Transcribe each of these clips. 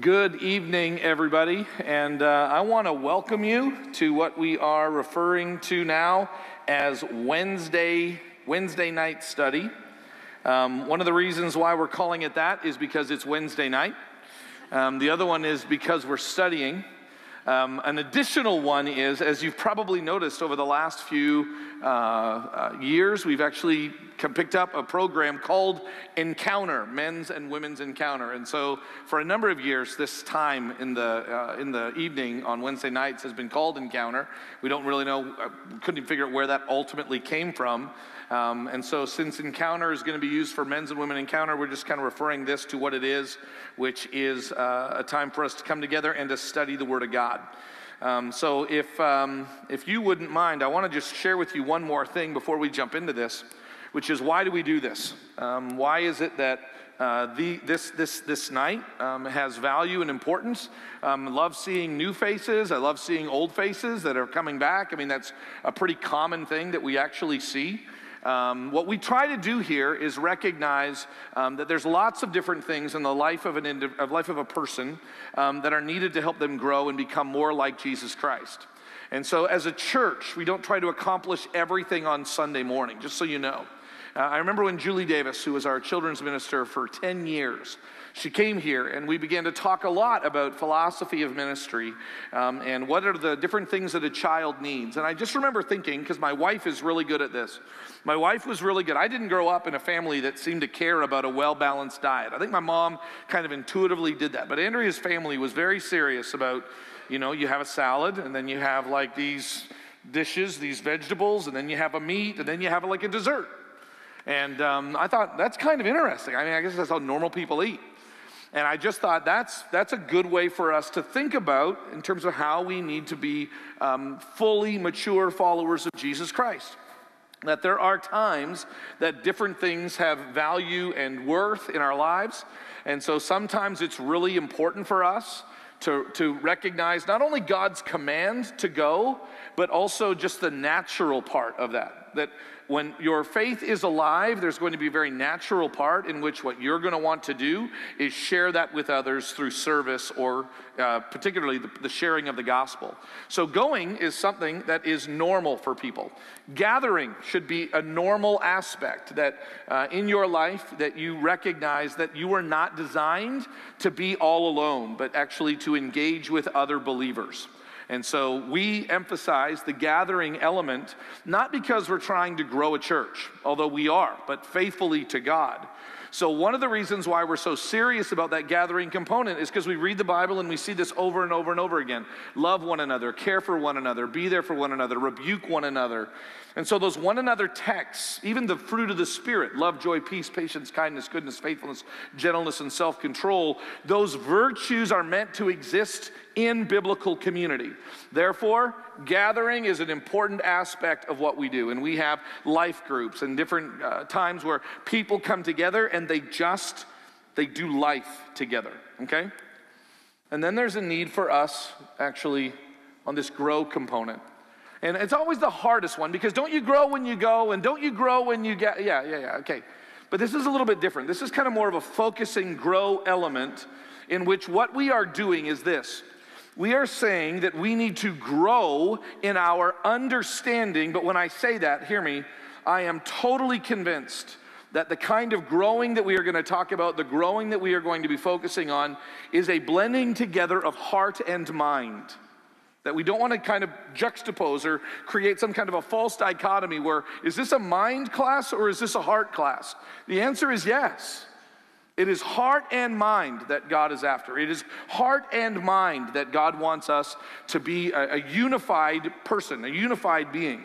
Good evening, everybody, and uh, I want to welcome you to what we are referring to now as Wednesday Wednesday night study. Um, one of the reasons why we're calling it that is because it's Wednesday night. Um, the other one is because we're studying. Um, an additional one is, as you've probably noticed over the last few uh, uh, years, we've actually picked up a program called Encounter, Men's and Women's Encounter. And so, for a number of years, this time in the uh, in the evening on Wednesday nights has been called Encounter. We don't really know, uh, couldn't even figure out where that ultimately came from. Um, and so, since Encounter is going to be used for men's and women encounter, we're just kind of referring this to what it is, which is uh, a time for us to come together and to study the Word of God. Um, so, if, um, if you wouldn't mind, I want to just share with you one more thing before we jump into this, which is why do we do this? Um, why is it that uh, the, this, this, this night um, has value and importance. Um, love seeing new faces. I love seeing old faces that are coming back. I mean, that's a pretty common thing that we actually see. Um, what we try to do here is recognize um, that there's lots of different things in the life of, an of life of a person um, that are needed to help them grow and become more like Jesus Christ. And so, as a church, we don't try to accomplish everything on Sunday morning, just so you know. Uh, I remember when Julie Davis, who was our children's minister for 10 years, she came here and we began to talk a lot about philosophy of ministry um, and what are the different things that a child needs. And I just remember thinking, because my wife is really good at this, my wife was really good. I didn't grow up in a family that seemed to care about a well balanced diet. I think my mom kind of intuitively did that. But Andrea's family was very serious about, you know, you have a salad and then you have like these dishes, these vegetables, and then you have a meat, and then you have like a dessert. And um, I thought that's kind of interesting. I mean, I guess that's how normal people eat. And I just thought that's, that's a good way for us to think about in terms of how we need to be um, fully mature followers of Jesus Christ. That there are times that different things have value and worth in our lives. And so sometimes it's really important for us to, to recognize not only God's command to go, but also just the natural part of that. That when your faith is alive, there's going to be a very natural part in which what you're going to want to do is share that with others through service or uh, particularly the, the sharing of the gospel. So, going is something that is normal for people. Gathering should be a normal aspect that uh, in your life that you recognize that you are not designed to be all alone, but actually to engage with other believers. And so we emphasize the gathering element, not because we're trying to grow a church, although we are, but faithfully to God. So, one of the reasons why we're so serious about that gathering component is because we read the Bible and we see this over and over and over again. Love one another, care for one another, be there for one another, rebuke one another. And so, those one another texts, even the fruit of the Spirit love, joy, peace, patience, kindness, goodness, faithfulness, gentleness, and self control those virtues are meant to exist in biblical community. Therefore, gathering is an important aspect of what we do. And we have life groups and different uh, times where people come together and they just they do life together, okay? And then there's a need for us actually on this grow component. And it's always the hardest one because don't you grow when you go and don't you grow when you get, yeah, yeah, yeah, okay. But this is a little bit different. This is kind of more of a focusing grow element in which what we are doing is this. We are saying that we need to grow in our understanding, but when I say that, hear me, I am totally convinced that the kind of growing that we are going to talk about, the growing that we are going to be focusing on, is a blending together of heart and mind. That we don't want to kind of juxtapose or create some kind of a false dichotomy where is this a mind class or is this a heart class? The answer is yes. It is heart and mind that God is after. It is heart and mind that God wants us to be a, a unified person, a unified being.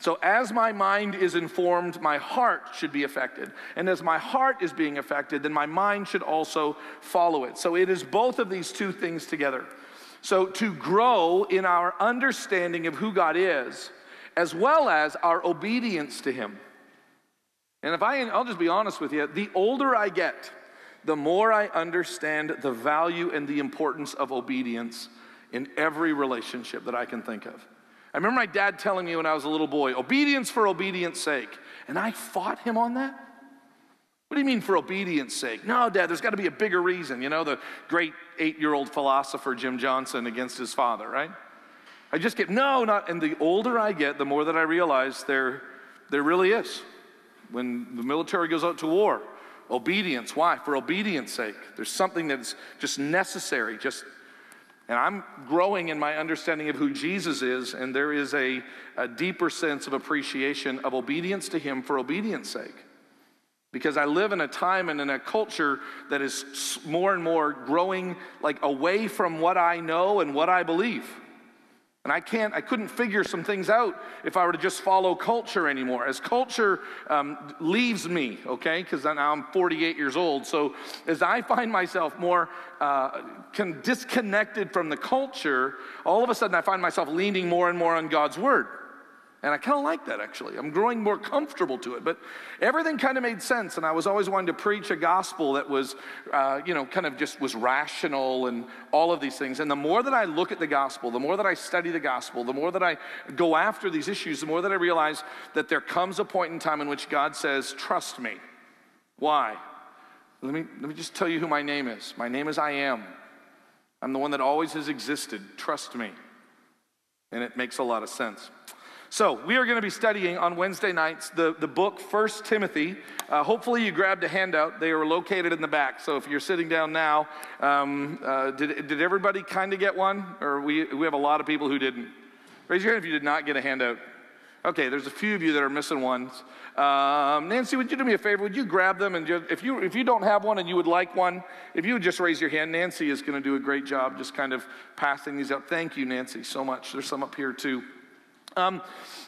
So, as my mind is informed, my heart should be affected. And as my heart is being affected, then my mind should also follow it. So, it is both of these two things together. So, to grow in our understanding of who God is, as well as our obedience to Him. And if I, I'll just be honest with you, the older I get, the more I understand the value and the importance of obedience in every relationship that I can think of. I remember my dad telling me when I was a little boy, obedience for obedience sake. And I fought him on that. What do you mean for obedience sake? No, Dad, there's got to be a bigger reason. You know, the great eight year old philosopher Jim Johnson against his father, right? I just get, no, not. And the older I get, the more that I realize there, there really is. When the military goes out to war, obedience. Why? For obedience sake. There's something that's just necessary, just and I'm growing in my understanding of who Jesus is, and there is a, a, deeper sense of appreciation of obedience to Him for obedience sake. Because I live in a time and in a culture that is more and more growing like away from what I know and what I believe. And I can't, I couldn't figure some things out if I were to just follow culture anymore. As culture um, leaves me, okay, because now I'm 48 years old. So as I find myself more uh, disconnected from the culture, all of a sudden I find myself leaning more and more on God's word. And I kind of like that actually. I'm growing more comfortable to it. But everything kind of made sense. And I was always wanting to preach a gospel that was, uh, you know, kind of just was rational and all of these things. And the more that I look at the gospel, the more that I study the gospel, the more that I go after these issues, the more that I realize that there comes a point in time in which God says, Trust me. Why? Let me, let me just tell you who my name is. My name is I am. I'm the one that always has existed. Trust me. And it makes a lot of sense. So, we are going to be studying on Wednesday nights the, the book First Timothy. Uh, hopefully, you grabbed a handout. They are located in the back. So, if you're sitting down now, um, uh, did, did everybody kind of get one? Or we, we have a lot of people who didn't? Raise your hand if you did not get a handout. Okay, there's a few of you that are missing ones. Um, Nancy, would you do me a favor? Would you grab them? And just, if, you, if you don't have one and you would like one, if you would just raise your hand, Nancy is going to do a great job just kind of passing these out. Thank you, Nancy, so much. There's some up here too. Um,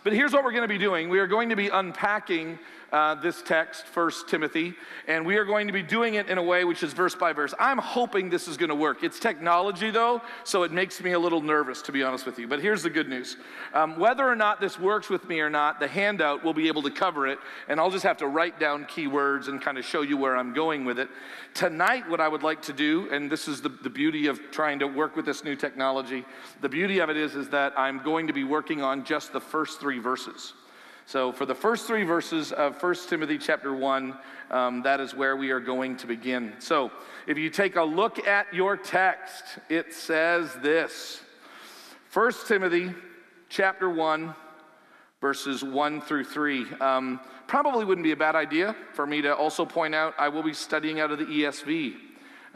but here's what we're going to be doing. We are going to be unpacking uh, this text, First Timothy, and we are going to be doing it in a way which is verse by verse. I'm hoping this is going to work. It's technology, though, so it makes me a little nervous, to be honest with you. But here's the good news um, whether or not this works with me or not, the handout will be able to cover it, and I'll just have to write down keywords and kind of show you where I'm going with it. Tonight, what I would like to do, and this is the, the beauty of trying to work with this new technology, the beauty of it is, is that I'm going to be working on just the first three verses. So, for the first three verses of 1 Timothy chapter 1, um, that is where we are going to begin. So, if you take a look at your text, it says this 1 Timothy chapter 1, verses 1 through 3. Um, probably wouldn't be a bad idea for me to also point out I will be studying out of the ESV.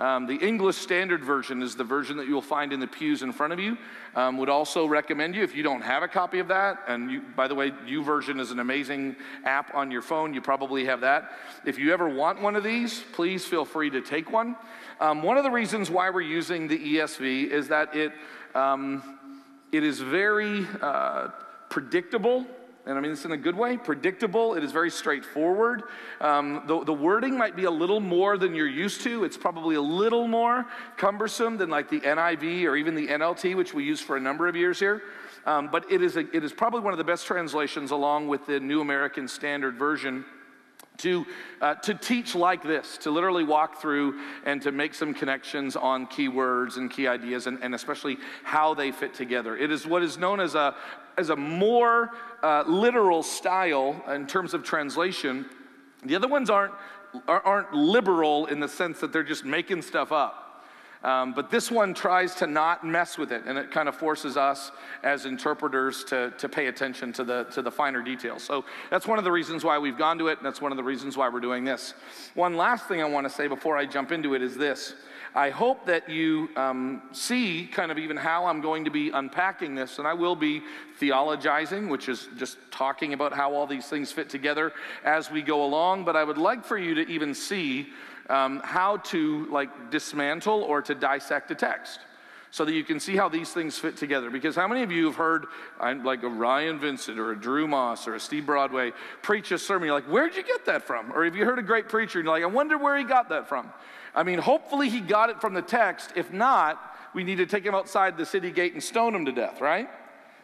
Um, the English Standard Version is the version that you'll find in the pews in front of you. Um, would also recommend you if you don't have a copy of that. And you, by the way, YouVersion is an amazing app on your phone. You probably have that. If you ever want one of these, please feel free to take one. Um, one of the reasons why we're using the ESV is that it um, it is very uh, predictable and I mean this in a good way, predictable. It is very straightforward. Um, the, the wording might be a little more than you're used to. It's probably a little more cumbersome than like the NIV or even the NLT, which we use for a number of years here. Um, but it is, a, it is probably one of the best translations along with the New American Standard Version to, uh, to teach like this, to literally walk through and to make some connections on key words and key ideas, and, and especially how they fit together. It is what is known as a, as a more uh, literal style in terms of translation. The other ones aren't, aren't liberal in the sense that they're just making stuff up. Um, but this one tries to not mess with it, and it kind of forces us as interpreters to, to pay attention to the, to the finer details. So that's one of the reasons why we've gone to it, and that's one of the reasons why we're doing this. One last thing I want to say before I jump into it is this. I hope that you um, see kind of even how I'm going to be unpacking this, and I will be theologizing, which is just talking about how all these things fit together as we go along. But I would like for you to even see um, how to like dismantle or to dissect a text so that you can see how these things fit together. Because how many of you have heard like a Ryan Vincent or a Drew Moss or a Steve Broadway preach a sermon? You're like, where'd you get that from? Or have you heard a great preacher and you're like, I wonder where he got that from? I mean, hopefully he got it from the text. If not, we need to take him outside the city gate and stone him to death, right?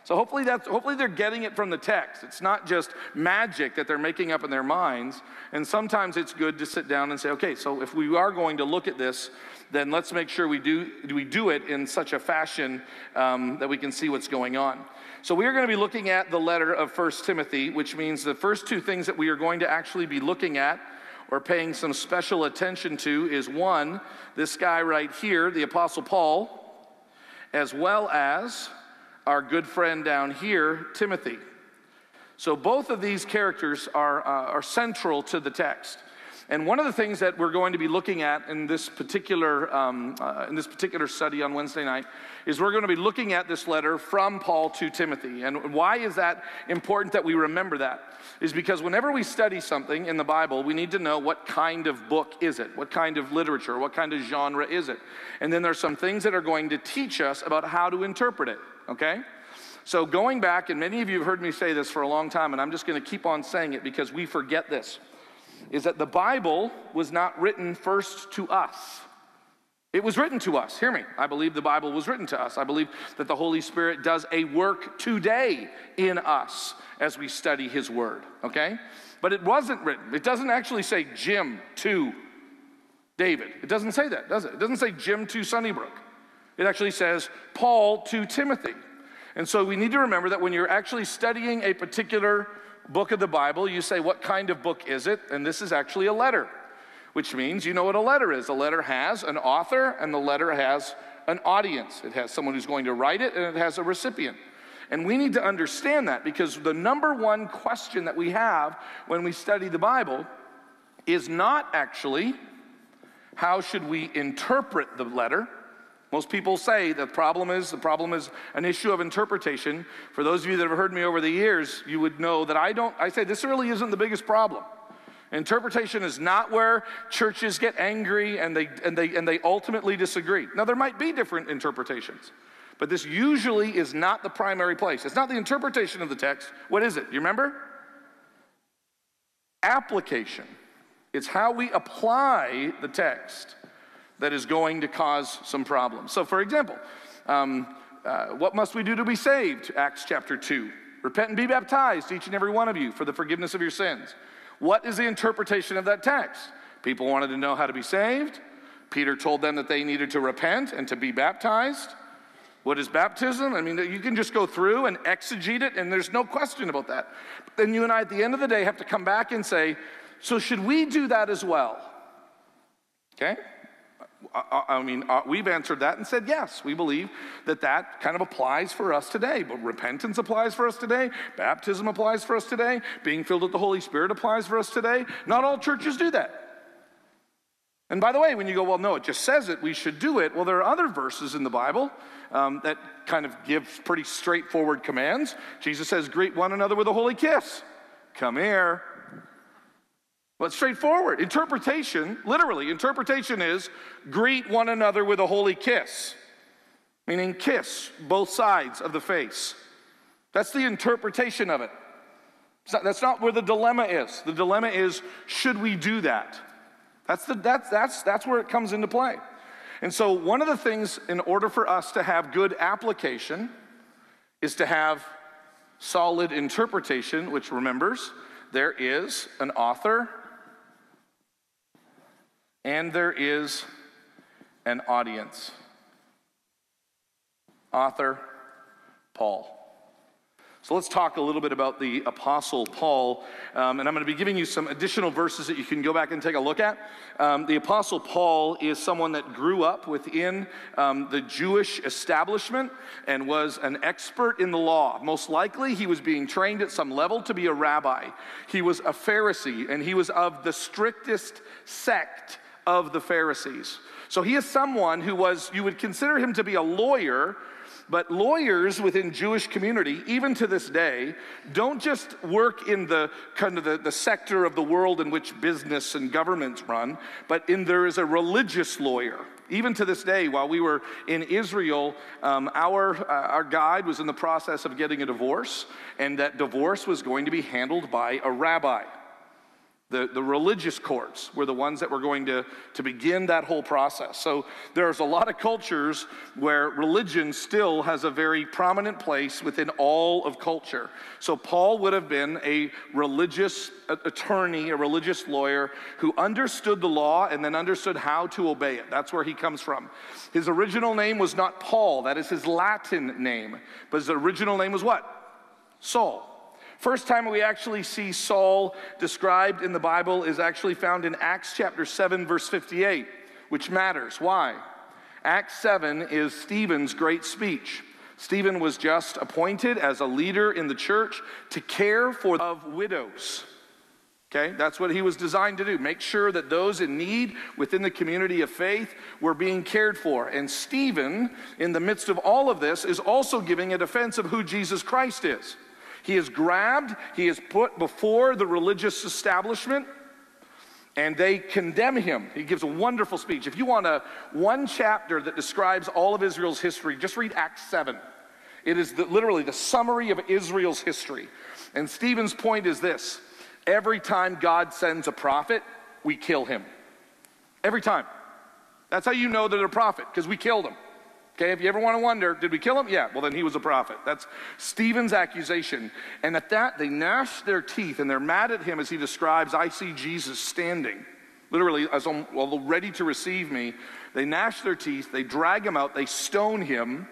So hopefully that's hopefully they're getting it from the text. It's not just magic that they're making up in their minds. And sometimes it's good to sit down and say, okay, so if we are going to look at this, then let's make sure we do we do it in such a fashion um, that we can see what's going on. So we are going to be looking at the letter of First Timothy, which means the first two things that we are going to actually be looking at or paying some special attention to is one, this guy right here, the Apostle Paul, as well as our good friend down here, Timothy. So both of these characters are, uh, are central to the text. And one of the things that we're going to be looking at in this particular um, uh, in this particular study on Wednesday night is we're going to be looking at this letter from Paul to Timothy. And why is that important that we remember that? Is because whenever we study something in the Bible, we need to know what kind of book is it, what kind of literature, what kind of genre is it, and then there's some things that are going to teach us about how to interpret it. Okay. So, going back, and many of you have heard me say this for a long time, and I'm just going to keep on saying it because we forget this is that the Bible was not written first to us. It was written to us. Hear me. I believe the Bible was written to us. I believe that the Holy Spirit does a work today in us as we study His Word, okay? But it wasn't written. It doesn't actually say Jim to David. It doesn't say that, does it? It doesn't say Jim to Sunnybrook. It actually says Paul to Timothy. And so we need to remember that when you're actually studying a particular book of the Bible, you say, What kind of book is it? And this is actually a letter, which means you know what a letter is. A letter has an author, and the letter has an audience. It has someone who's going to write it, and it has a recipient. And we need to understand that because the number one question that we have when we study the Bible is not actually how should we interpret the letter, most people say the problem is the problem is an issue of interpretation. For those of you that have heard me over the years, you would know that I don't I say this really isn't the biggest problem. Interpretation is not where churches get angry and they and they and they ultimately disagree. Now there might be different interpretations. But this usually is not the primary place. It's not the interpretation of the text. What is it? You remember? Application. It's how we apply the text that is going to cause some problems. So, for example, um, uh, what must we do to be saved? Acts chapter 2. Repent and be baptized, each and every one of you, for the forgiveness of your sins. What is the interpretation of that text? People wanted to know how to be saved. Peter told them that they needed to repent and to be baptized. What is baptism? I mean, you can just go through and exegete it, and there's no question about that. But then you and I, at the end of the day, have to come back and say, so should we do that as well? Okay? I mean, uh, we've answered that and said yes. We believe that that kind of applies for us today. But repentance applies for us today. Baptism applies for us today. Being filled with the Holy Spirit applies for us today. Not all churches do that. And by the way, when you go, well, no, it just says it, we should do it. Well, there are other verses in the Bible um, that kind of give pretty straightforward commands. Jesus says, greet one another with a holy kiss. Come here. Well, it's straightforward. Interpretation, literally, interpretation is greet one another with a holy kiss, meaning kiss both sides of the face. That's the interpretation of it. Not, that's not where the dilemma is. The dilemma is should we do that? That's, the, that's, that's, that's where it comes into play. And so, one of the things in order for us to have good application is to have solid interpretation, which remembers there is an author and there is an audience. Author Paul. So let's talk a little bit about the Apostle Paul. Um, and I'm going to be giving you some additional verses that you can go back and take a look at. Um, the Apostle Paul is someone that grew up within um, the Jewish establishment and was an expert in the law. Most likely, he was being trained at some level to be a rabbi. He was a Pharisee, and he was of the strictest sect of the Pharisees. So he is someone who was, you would consider him to be a lawyer, but lawyers within Jewish community, even to this day, don't just work in the kind of the, the sector of the world in which business and governments run, but in there is a religious lawyer. Even to this day, while we were in Israel, um, our, uh, our guide was in the process of getting a divorce, and that divorce was going to be handled by a rabbi. The, the religious courts were the ones that were going to, to begin that whole process. So there's a lot of cultures where religion still has a very prominent place within all of culture. So Paul would have been a religious attorney, a religious lawyer who understood the law and then understood how to obey it. That's where he comes from. His original name was not Paul, that is his Latin name, but his original name was what? Saul. First time we actually see Saul described in the Bible is actually found in Acts chapter 7, verse 58, which matters. Why? Acts 7 is Stephen's great speech. Stephen was just appointed as a leader in the church to care for of widows. Okay, that's what he was designed to do. Make sure that those in need within the community of faith were being cared for. And Stephen, in the midst of all of this, is also giving a defense of who Jesus Christ is. He is grabbed, he is put before the religious establishment, and they condemn him. He gives a wonderful speech. If you want a one chapter that describes all of Israel's history, just read Acts 7. It is the, literally the summary of Israel's history. And Stephen's point is this every time God sends a prophet, we kill him. Every time. That's how you know they're a prophet, because we killed him. Okay, if you ever want to wonder, did we kill him? Yeah, well, then he was a prophet. That's Stephen's accusation. And at that, they gnash their teeth and they're mad at him as he describes, I see Jesus standing, literally, as I'm well, ready to receive me. They gnash their teeth, they drag him out, they stone him.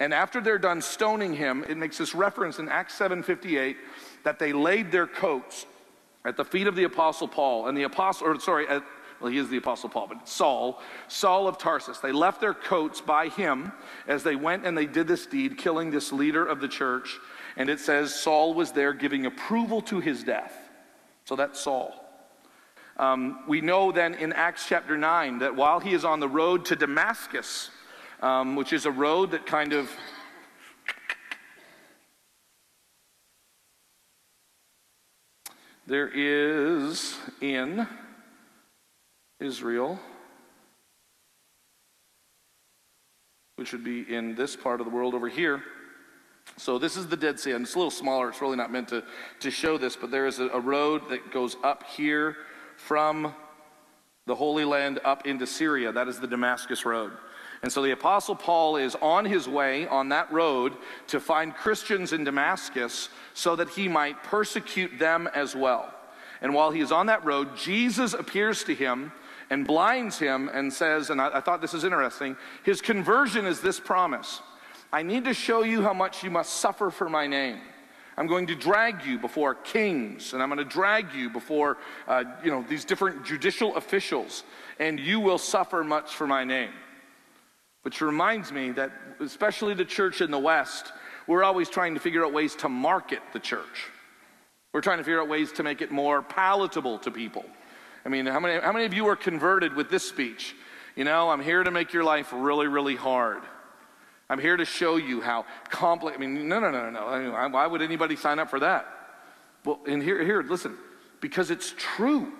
And after they're done stoning him, it makes this reference in Acts 7:58 that they laid their coats at the feet of the apostle Paul. And the apostle, or sorry, at well, he is the Apostle Paul, but Saul, Saul of Tarsus. They left their coats by him as they went and they did this deed, killing this leader of the church. And it says Saul was there giving approval to his death. So that's Saul. Um, we know then in Acts chapter 9 that while he is on the road to Damascus, um, which is a road that kind of there is in Israel, which would be in this part of the world over here. So this is the Dead Sea, and it's a little smaller. It's really not meant to, to show this, but there is a, a road that goes up here from the Holy Land up into Syria. That is the Damascus Road. And so the Apostle Paul is on his way on that road to find Christians in Damascus so that he might persecute them as well. And while he is on that road, Jesus appears to him and blinds him and says, and I, I thought this is interesting, his conversion is this promise I need to show you how much you must suffer for my name. I'm going to drag you before kings, and I'm going to drag you before, uh, you know, these different judicial officials, and you will suffer much for my name. Which reminds me that, especially the church in the West, we're always trying to figure out ways to market the church. We're trying to figure out ways to make it more palatable to people. I mean, how many, how many of you are converted with this speech? You know, I'm here to make your life really, really hard. I'm here to show you how complex. I mean, no, no, no, no, no. Why would anybody sign up for that? Well, and here, here, listen, because it's true.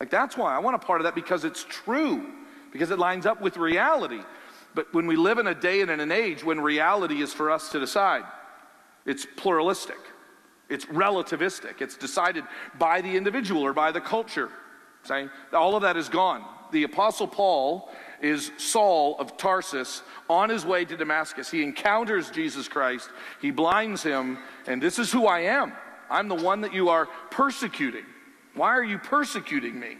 Like that's why I want a part of that because it's true, because it lines up with reality. But when we live in a day and in an age when reality is for us to decide, it's pluralistic. It's relativistic. It's decided by the individual or by the culture. Saying all of that is gone. The apostle Paul is Saul of Tarsus on his way to Damascus. He encounters Jesus Christ. He blinds him, and this is who I am. I'm the one that you are persecuting. Why are you persecuting me?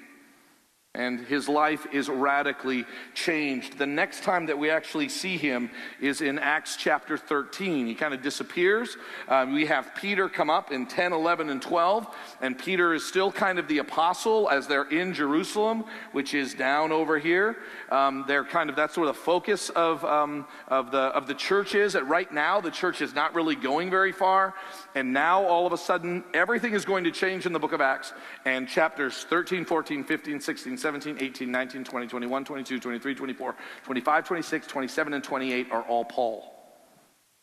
And his life is radically changed. The next time that we actually see him is in Acts chapter 13. He kind of disappears. Uh, we have Peter come up in 10, 11, and 12, and Peter is still kind of the apostle as they're in Jerusalem, which is down over here. Um, they're kind of that's where the focus of um, of the of the church is. At right now, the church is not really going very far, and now all of a sudden, everything is going to change in the book of Acts, and chapters 13, 14, 15, 16. 17, 18, 19, 20, 21, 22, 23, 24, 25, 26, 27, and 28 are all Paul.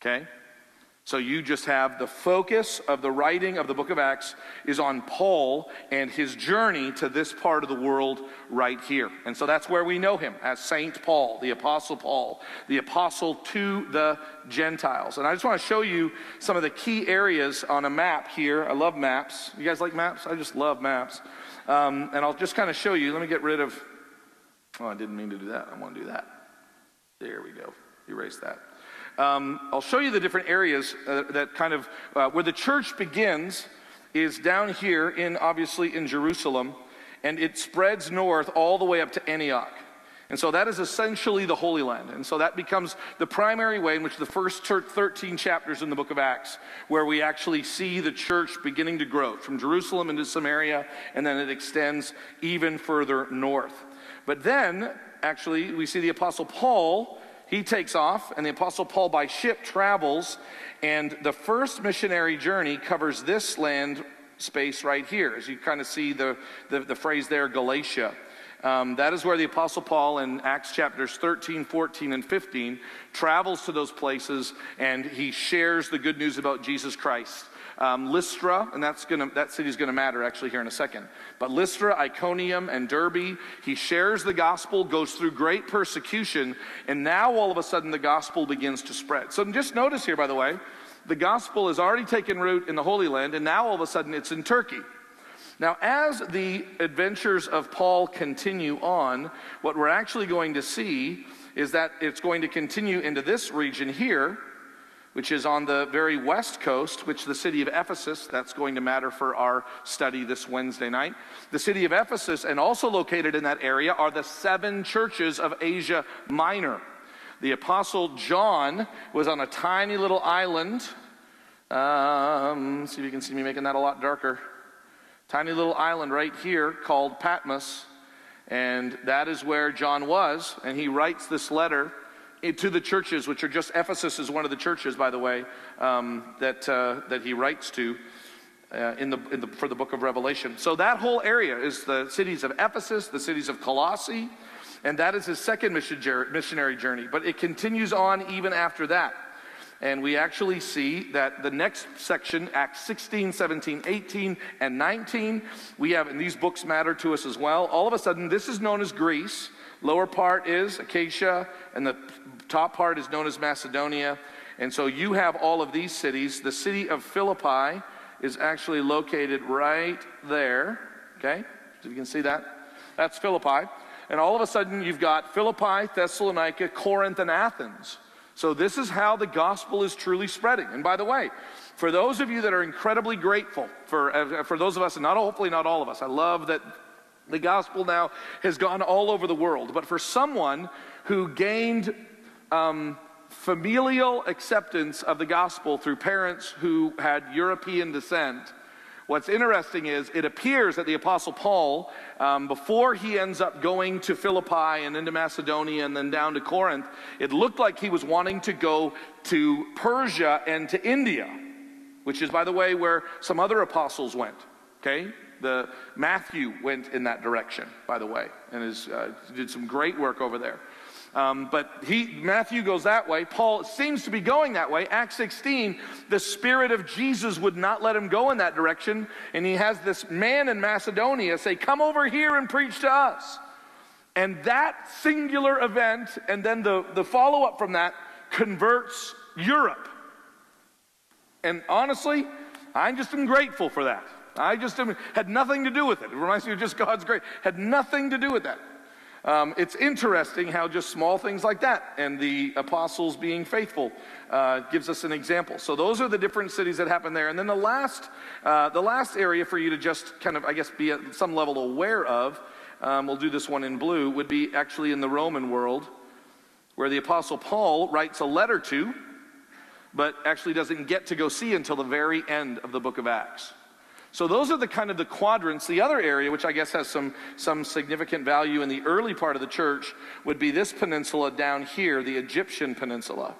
Okay? So you just have the focus of the writing of the book of Acts is on Paul and his journey to this part of the world right here. And so that's where we know him as Saint Paul, the apostle Paul, the apostle to the Gentiles. And I just want to show you some of the key areas on a map here. I love maps. You guys like maps? I just love maps. Um, and I'll just kind of show you. Let me get rid of, oh, I didn't mean to do that. I want to do that. There we go. Erase that. Um, I'll show you the different areas uh, that kind of, uh, where the church begins is down here in, obviously, in Jerusalem, and it spreads north all the way up to Antioch. And so that is essentially the Holy Land. And so that becomes the primary way in which the first 13 chapters in the book of Acts, where we actually see the church beginning to grow from Jerusalem into Samaria, and then it extends even further north. But then, actually, we see the Apostle Paul. He takes off, and the Apostle Paul by ship travels, and the first missionary journey covers this land space right here, as you kind of see the, the, the phrase there, Galatia. Um, that is where the Apostle Paul in Acts chapters 13, 14, and 15 travels to those places and he shares the good news about Jesus Christ. Um, Lystra, and that's gonna, that city's going to matter actually here in a second. But Lystra, Iconium, and Derbe, he shares the gospel, goes through great persecution, and now all of a sudden the gospel begins to spread. So just notice here, by the way, the gospel has already taken root in the Holy Land, and now all of a sudden it's in Turkey. Now, as the adventures of Paul continue on, what we're actually going to see is that it's going to continue into this region here, which is on the very west coast, which the city of Ephesus, that's going to matter for our study this Wednesday night. The city of Ephesus, and also located in that area, are the seven churches of Asia Minor. The Apostle John was on a tiny little island. Um, see if you can see me making that a lot darker tiny little island right here called Patmos. And that is where John was. And he writes this letter to the churches, which are just Ephesus is one of the churches, by the way, um, that, uh, that he writes to. Uh, in the, in the, for the book of Revelation. So that whole area is the cities of Ephesus, the cities of Colossae, and that is his second mission, missionary journey. But it continues on even after that. And we actually see that the next section, Acts 16, 17, 18, and 19, we have, and these books matter to us as well. All of a sudden, this is known as Greece. Lower part is Achaia, and the top part is known as Macedonia. And so you have all of these cities. The city of Philippi is actually located right there. Okay? So you can see that. That's Philippi. And all of a sudden, you've got Philippi, Thessalonica, Corinth, and Athens. So, this is how the gospel is truly spreading. And by the way, for those of you that are incredibly grateful, for, uh, for those of us, and not hopefully not all of us, I love that the gospel now has gone all over the world. But for someone who gained um, familial acceptance of the gospel through parents who had European descent, What's interesting is it appears that the Apostle Paul, um, before he ends up going to Philippi and into Macedonia and then down to Corinth, it looked like he was wanting to go to Persia and to India, which is, by the way, where some other apostles went. Okay? The Matthew went in that direction, by the way, and is, uh, did some great work over there. Um, but he, Matthew goes that way. Paul seems to be going that way. Acts 16, the Spirit of Jesus would not let him go in that direction. And he has this man in Macedonia say, Come over here and preach to us. And that singular event, and then the, the follow up from that, converts Europe. And honestly, I just am grateful for that. I just am, had nothing to do with it. It reminds me of just God's grace. Had nothing to do with that. Um, it's interesting how just small things like that and the apostles being faithful uh, gives us an example. So those are the different cities that happen there. And then the last, uh, the last area for you to just kind of, I guess, be at some level aware of, um, we'll do this one in blue, would be actually in the Roman world, where the apostle Paul writes a letter to, but actually doesn't get to go see until the very end of the book of Acts. So those are the kind of the quadrants. The other area, which I guess has some, some significant value in the early part of the church, would be this peninsula down here, the Egyptian peninsula.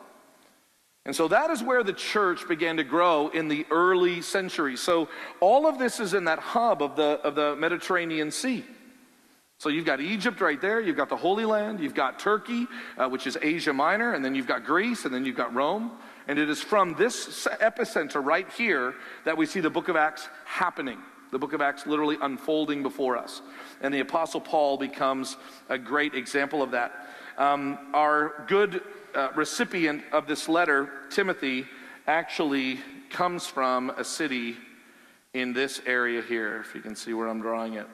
And so that is where the church began to grow in the early centuries. So all of this is in that hub of the, of the Mediterranean Sea. So you've got Egypt right there, you've got the Holy Land, you've got Turkey, uh, which is Asia Minor, and then you've got Greece, and then you've got Rome. And it is from this epicenter right here that we see the book of Acts happening. The book of Acts literally unfolding before us. And the Apostle Paul becomes a great example of that. Um, our good uh, recipient of this letter, Timothy, actually comes from a city in this area here, if you can see where I'm drawing it.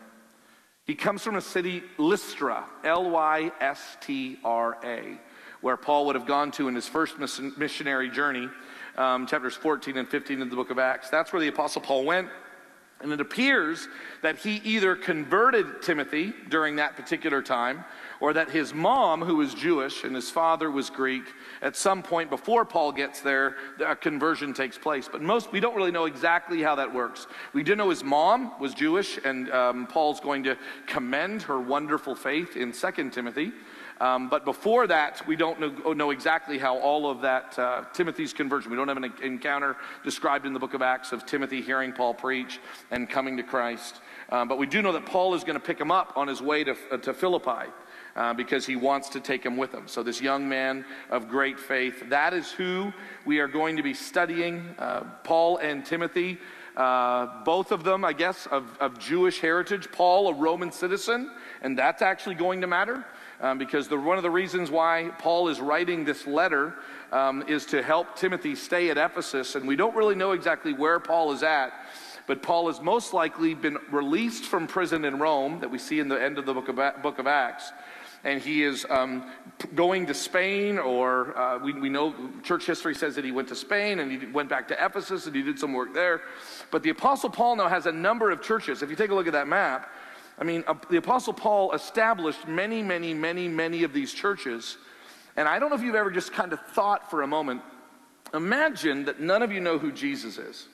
He comes from a city, Lystra, L Y S T R A where Paul would have gone to in his first missionary journey, um, chapters 14 and 15 of the book of Acts. That's where the Apostle Paul went. And it appears that he either converted Timothy during that particular time, or that his mom, who was Jewish and his father was Greek, at some point before Paul gets there, a conversion takes place. But most, we don't really know exactly how that works. We do know his mom was Jewish, and um, Paul's going to commend her wonderful faith in 2 Timothy. Um, but before that, we don't know, know, exactly how all of that, uh, Timothy's conversion, we don't have an encounter described in the book of Acts of Timothy hearing Paul preach and coming to Christ. Um, but we do know that Paul is going to pick him up on his way to, uh, to Philippi. Uh, because he wants to take him with him. So, this young man of great faith, that is who we are going to be studying. Uh, Paul and Timothy, uh, both of them, I guess, of, of Jewish heritage. Paul, a Roman citizen, and that's actually going to matter um, because the, one of the reasons why Paul is writing this letter um, is to help Timothy stay at Ephesus. And we don't really know exactly where Paul is at, but Paul has most likely been released from prison in Rome, that we see in the end of the book of, book of Acts. And he is um, going to Spain, or uh, we, we know church history says that he went to Spain and he went back to Ephesus and he did some work there. But the Apostle Paul now has a number of churches. If you take a look at that map, I mean, uh, the Apostle Paul established many, many, many, many of these churches. And I don't know if you've ever just kind of thought for a moment imagine that none of you know who Jesus is.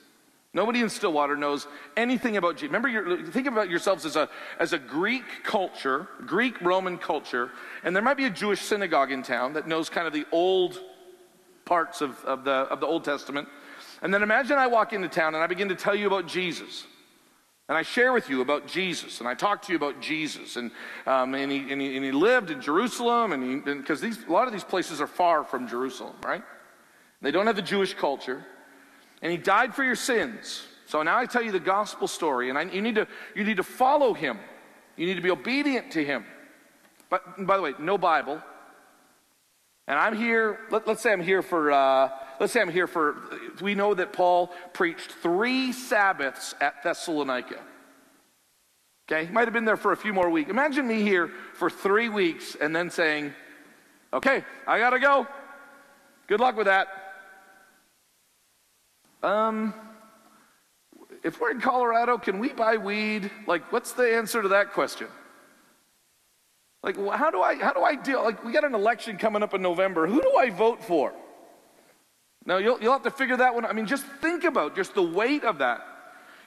Nobody in Stillwater knows anything about Jesus. Remember, think about yourselves as a, as a Greek culture, Greek Roman culture, and there might be a Jewish synagogue in town that knows kind of the old parts of, of, the, of the Old Testament. And then imagine I walk into town and I begin to tell you about Jesus. And I share with you about Jesus, and I talk to you about Jesus, and, um, and, he, and, he, and he lived in Jerusalem, and because a lot of these places are far from Jerusalem, right? They don't have the Jewish culture, and he died for your sins. So now I tell you the gospel story, and I, you, need to, you need to follow him. You need to be obedient to him. But by the way, no Bible. And I'm here, let, us say I'm here for uh, let's say I'm here for, we know that Paul preached three Sabbaths at Thessalonica. Okay, he might have been there for a few more weeks. Imagine me here for three weeks and then saying, okay, I gotta go. Good luck with that. Um, if we're in Colorado, can we buy weed? Like, what's the answer to that question? Like, how do I how do I deal? Like, we got an election coming up in November. Who do I vote for? Now, you'll, you'll have to figure that one out. I mean, just think about just the weight of that.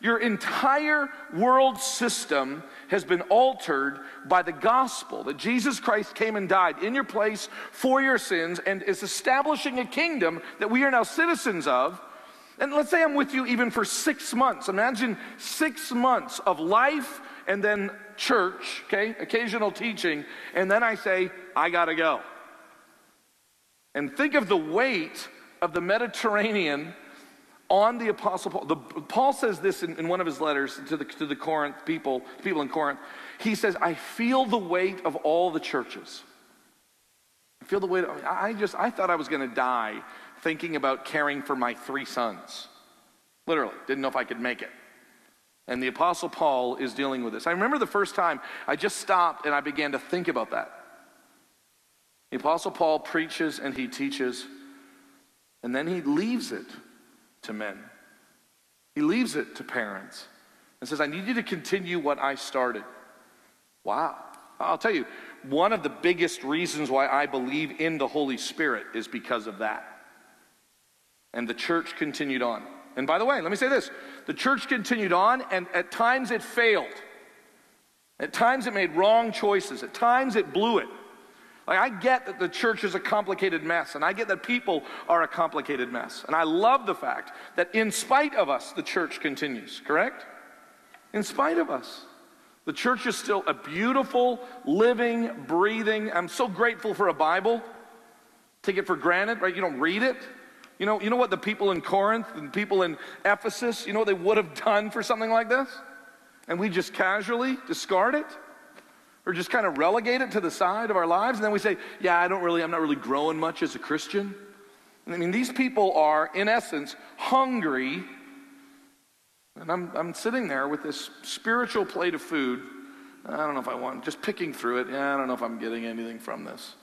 Your entire world system has been altered by the gospel that Jesus Christ came and died in your place for your sins and is establishing a kingdom that we are now citizens of. And let's say I'm with you even for six months. Imagine six months of life and then church, okay, occasional teaching, and then I say, I gotta go. And think of the weight of the Mediterranean on the Apostle Paul. The, Paul says this in, in, one of his letters to the, to the Corinth people, people in Corinth. He says, I feel the weight of all the churches. I feel the weight. Of, I just, I thought I was going to die thinking about caring for my three sons. Literally, didn't know if I could make it. And the Apostle Paul is dealing with this. I remember the first time I just stopped and I began to think about that. The Apostle Paul preaches and he teaches and then he leaves it to men. He leaves it to parents and says, I need you to continue what I started. Wow. I'll tell you, one of the biggest reasons why I believe in the Holy Spirit is because of that. And the church continued on. And by the way, let me say this the church continued on, and at times it failed. At times it made wrong choices. At times it blew it. Like, I get that the church is a complicated mess, and I get that people are a complicated mess. And I love the fact that in spite of us, the church continues, correct? In spite of us. The church is still a beautiful, living, breathing. I'm so grateful for a Bible. Take it for granted, right? You don't read it. You know, you know what the people in Corinth and people in Ephesus, you know what they would have done for something like this? And we just casually discard it? or just kind of relegate it to the side of our lives. And then we say, yeah, I don't really, I'm not really growing much as a Christian. I mean, these people are, in essence, hungry. And I'm, I'm sitting there with this spiritual plate of food. I don't know if I want, just picking through it. Yeah, I don't know if I'm getting anything from this.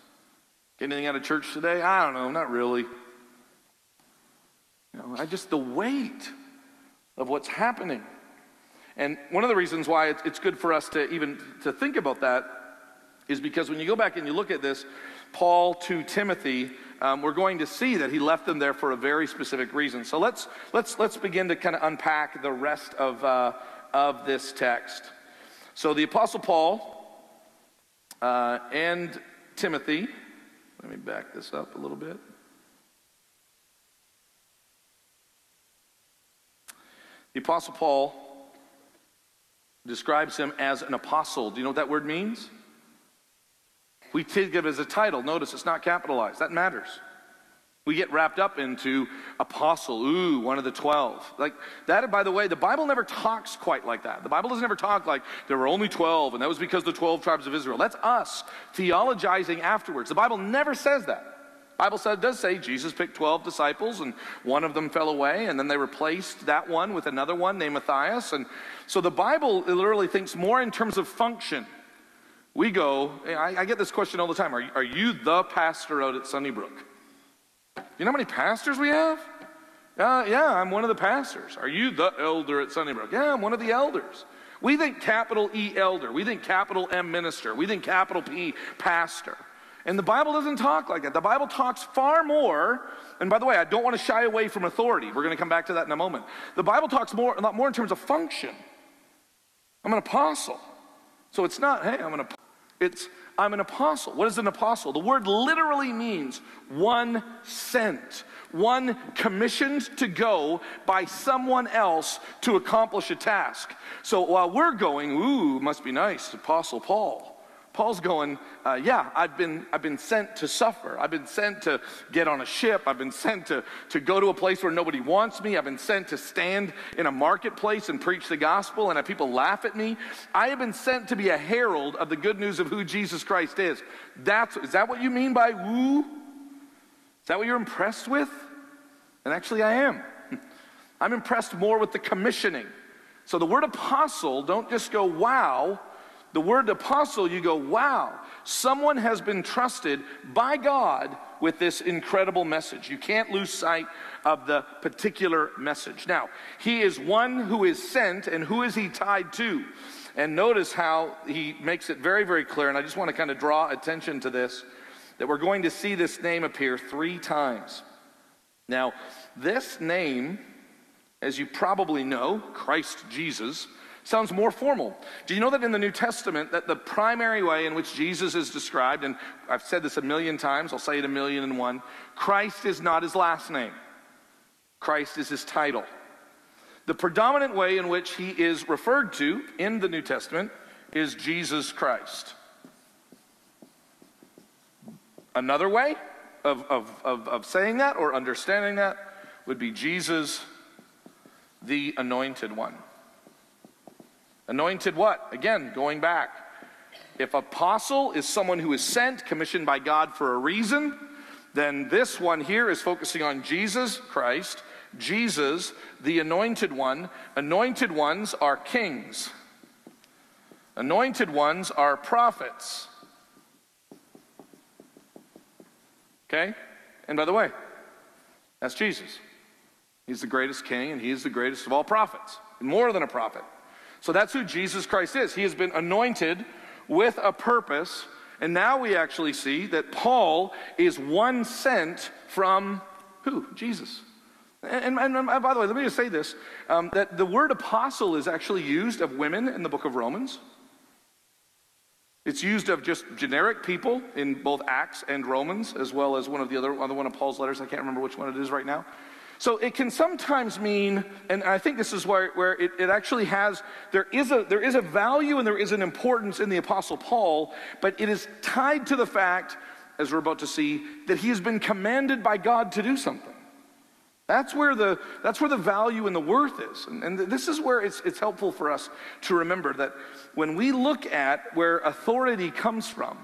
Get anything out of church today? I don't know, not really. Know, I just, the weight of what's happening. And one of the reasons why it's good for us to even to think about that is because when you go back and you look at this, Paul to Timothy, um, we're going to see that he left them there for a very specific reason. So let's let's let's begin to kind of unpack the rest of uh, of this text. So the Apostle Paul uh, and Timothy. Let me back this up a little bit. The Apostle Paul describes him as an apostle. Do you know what that word means? We take it as a title. Notice it's not capitalized. That matters. We get wrapped up into apostle, ooh, one of the 12. Like that, by the way, the Bible never talks quite like that. The Bible doesn't ever talk like there were only 12 and that was because the 12 tribes of Israel. That's us theologizing afterwards. The Bible never says that. Bible says, does say Jesus picked 12 disciples and one of them fell away and then they replaced that one with another one named Matthias. And so the Bible literally thinks more in terms of function. We go, I, I get this question all the time. Are, are you the pastor out at Sunnybrook? You know how many pastors we have? Uh, yeah, I'm one of the pastors. Are you the elder at Sunnybrook? Yeah, I'm one of the elders. We think capital E elder. We think capital M minister. We think capital P pastor. And the Bible doesn't talk like that. The Bible talks far more. And by the way, I don't want to shy away from authority. We're going to come back to that in a moment. The Bible talks more, a lot more in terms of function. I'm an apostle. So it's not, hey, I'm an apostle. It's, I'm an apostle. What is an apostle? The word literally means one sent, one commissioned to go by someone else to accomplish a task. So while we're going, ooh, must be nice, Apostle Paul. Paul's going, uh, yeah, I've been, I've been sent to suffer. I've been sent to get on a ship. I've been sent to, to go to a place where nobody wants me. I've been sent to stand in a marketplace and preach the gospel and have people laugh at me. I have been sent to be a herald of the good news of who Jesus Christ is. That's, is that what you mean by woo? Is that what you're impressed with? And actually, I am. I'm impressed more with the commissioning. So the word apostle, don't just go, wow the word apostle, you go, wow, someone has been trusted by God with this incredible message. You can't lose sight of the particular message. Now, he is one who is sent, and who is he tied to? And notice how he makes it very, very clear, and I just want to kind of draw attention to this that we're going to see this name appear three times. Now, this name, as you probably know, Christ Jesus, sounds more formal. Do you know that in the New Testament that the primary way in which Jesus is described, and I've said this a million times, I'll say it a million and one, Christ is not his last name. Christ is his title. The predominant way in which he is referred to in the New Testament is Jesus Christ. Another way of, of, of, of saying that or understanding that would be Jesus, the anointed one. Anointed what? Again, going back. If apostle is someone who is sent, commissioned by God for a reason, then this one here is focusing on Jesus Christ, Jesus, the anointed one. Anointed ones are kings, anointed ones are prophets. Okay? And by the way, that's Jesus. He's the greatest king and he's the greatest of all prophets, more than a prophet. So that's who Jesus Christ is. He has been anointed with a purpose. And now we actually see that Paul is one sent from who? Jesus. And, and, and by the way, let me just say this um, that the word apostle is actually used of women in the book of Romans. It's used of just generic people in both Acts and Romans, as well as one of the other, other one of Paul's letters. I can't remember which one it is right now. So it can sometimes mean, and I think this is where, where it, it, actually has, there is, a, there is a value and there is an importance in the Apostle Paul, but it is tied to the fact, as we're about to see, that he has been commanded by God to do something. That's where the, that's where the value and the worth is. And, and this is where it's, it's helpful for us to remember that when we look at where authority comes from,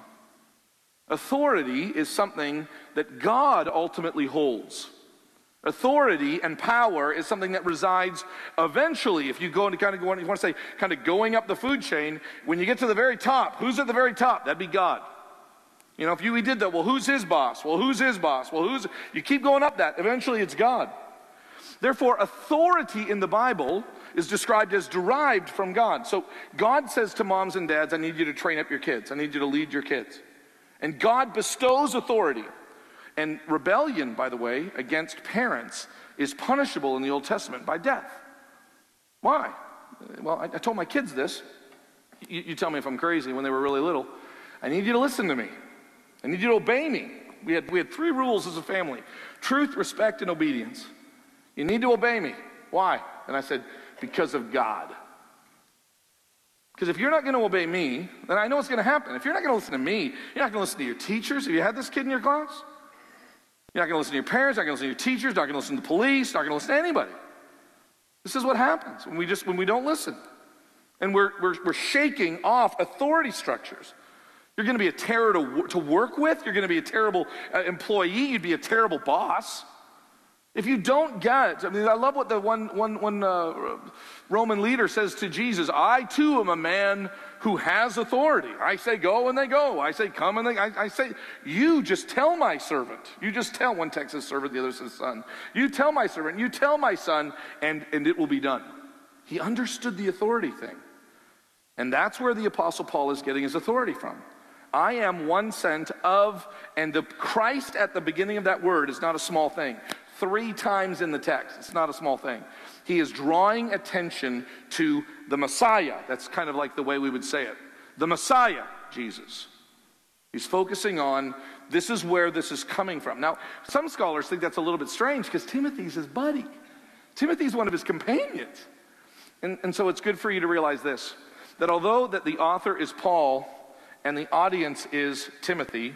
authority is something that God ultimately holds. Authority and power is something that resides eventually. If you go into kind of, you want to say, kind of going up the food chain, when you get to the very top, who's at the very top? That'd be God. You know, if you we did that, well, who's his boss? Well, who's his boss? Well, who's, you keep going up that. Eventually it's God. Therefore, authority in the Bible is described as derived from God. So God says to moms and dads, I need you to train up your kids, I need you to lead your kids. And God bestows authority. And rebellion, by the way, against parents is punishable in the Old Testament by death. Why? Well, I, I told my kids this. You, you tell me if I'm crazy when they were really little. I need you to listen to me. I need you to obey me. We had, we had three rules as a family truth, respect, and obedience. You need to obey me. Why? And I said, Because of God. Because if you're not going to obey me, then I know what's going to happen. If you're not going to listen to me, you're not going to listen to your teachers. Have you had this kid in your class? You're not going to listen to your parents, not going to listen to your teachers, not going to listen to the police, not going to listen to anybody. This is what happens when we just when we don't listen. And we're, we're, we're shaking off authority structures. You're going to be a terror to, to work with. You're going to be a terrible uh, employee. You'd be a terrible boss. If you don't get, I mean, I love what the one, one, one uh, Roman leader says to Jesus I too am a man who has authority. I say go and they go. I say come and they, I, I say, you just tell my servant. You just tell, one text says servant, the other says son. You tell my servant, you tell my son, and, and it will be done. He understood the authority thing. And that's where the Apostle Paul is getting his authority from. I am one sent of, and the Christ at the beginning of that word is not a small thing three times in the text. It's not a small thing. He is drawing attention to the Messiah. That's kind of like the way we would say it. The Messiah, Jesus. He's focusing on this is where this is coming from. Now, some scholars think that's a little bit strange because Timothy's his buddy. Timothy's one of his companions. And, and so it's good for you to realize this that although that the author is Paul and the audience is Timothy,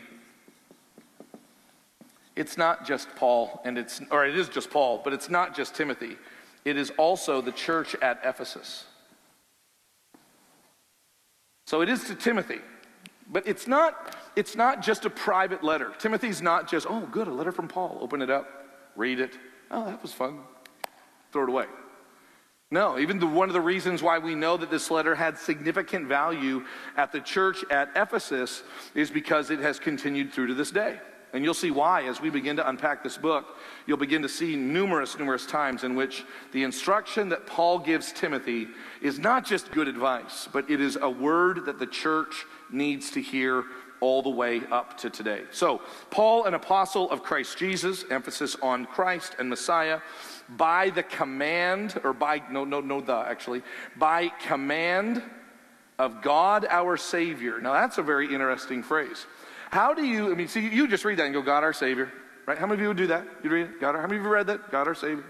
it's not just Paul, and it's, or it is just Paul, but it's not just Timothy. It is also the church at Ephesus. So it is to Timothy, but it's not, it's not just a private letter. Timothy's not just, oh, good, a letter from Paul. Open it up, read it. Oh, that was fun. Throw it away. No, even the, one of the reasons why we know that this letter had significant value at the church at Ephesus is because it has continued through to this day. And you'll see why as we begin to unpack this book. You'll begin to see numerous, numerous times in which the instruction that Paul gives Timothy is not just good advice, but it is a word that the church needs to hear all the way up to today. So, Paul, an apostle of Christ Jesus, emphasis on Christ and Messiah, by the command, or by, no, no, no, the actually, by command of God our Savior. Now, that's a very interesting phrase. How do you, I mean, see, you just read that and go, God our Savior, right? How many of you would do that? You read it? God, our how many of you read that? God our Savior.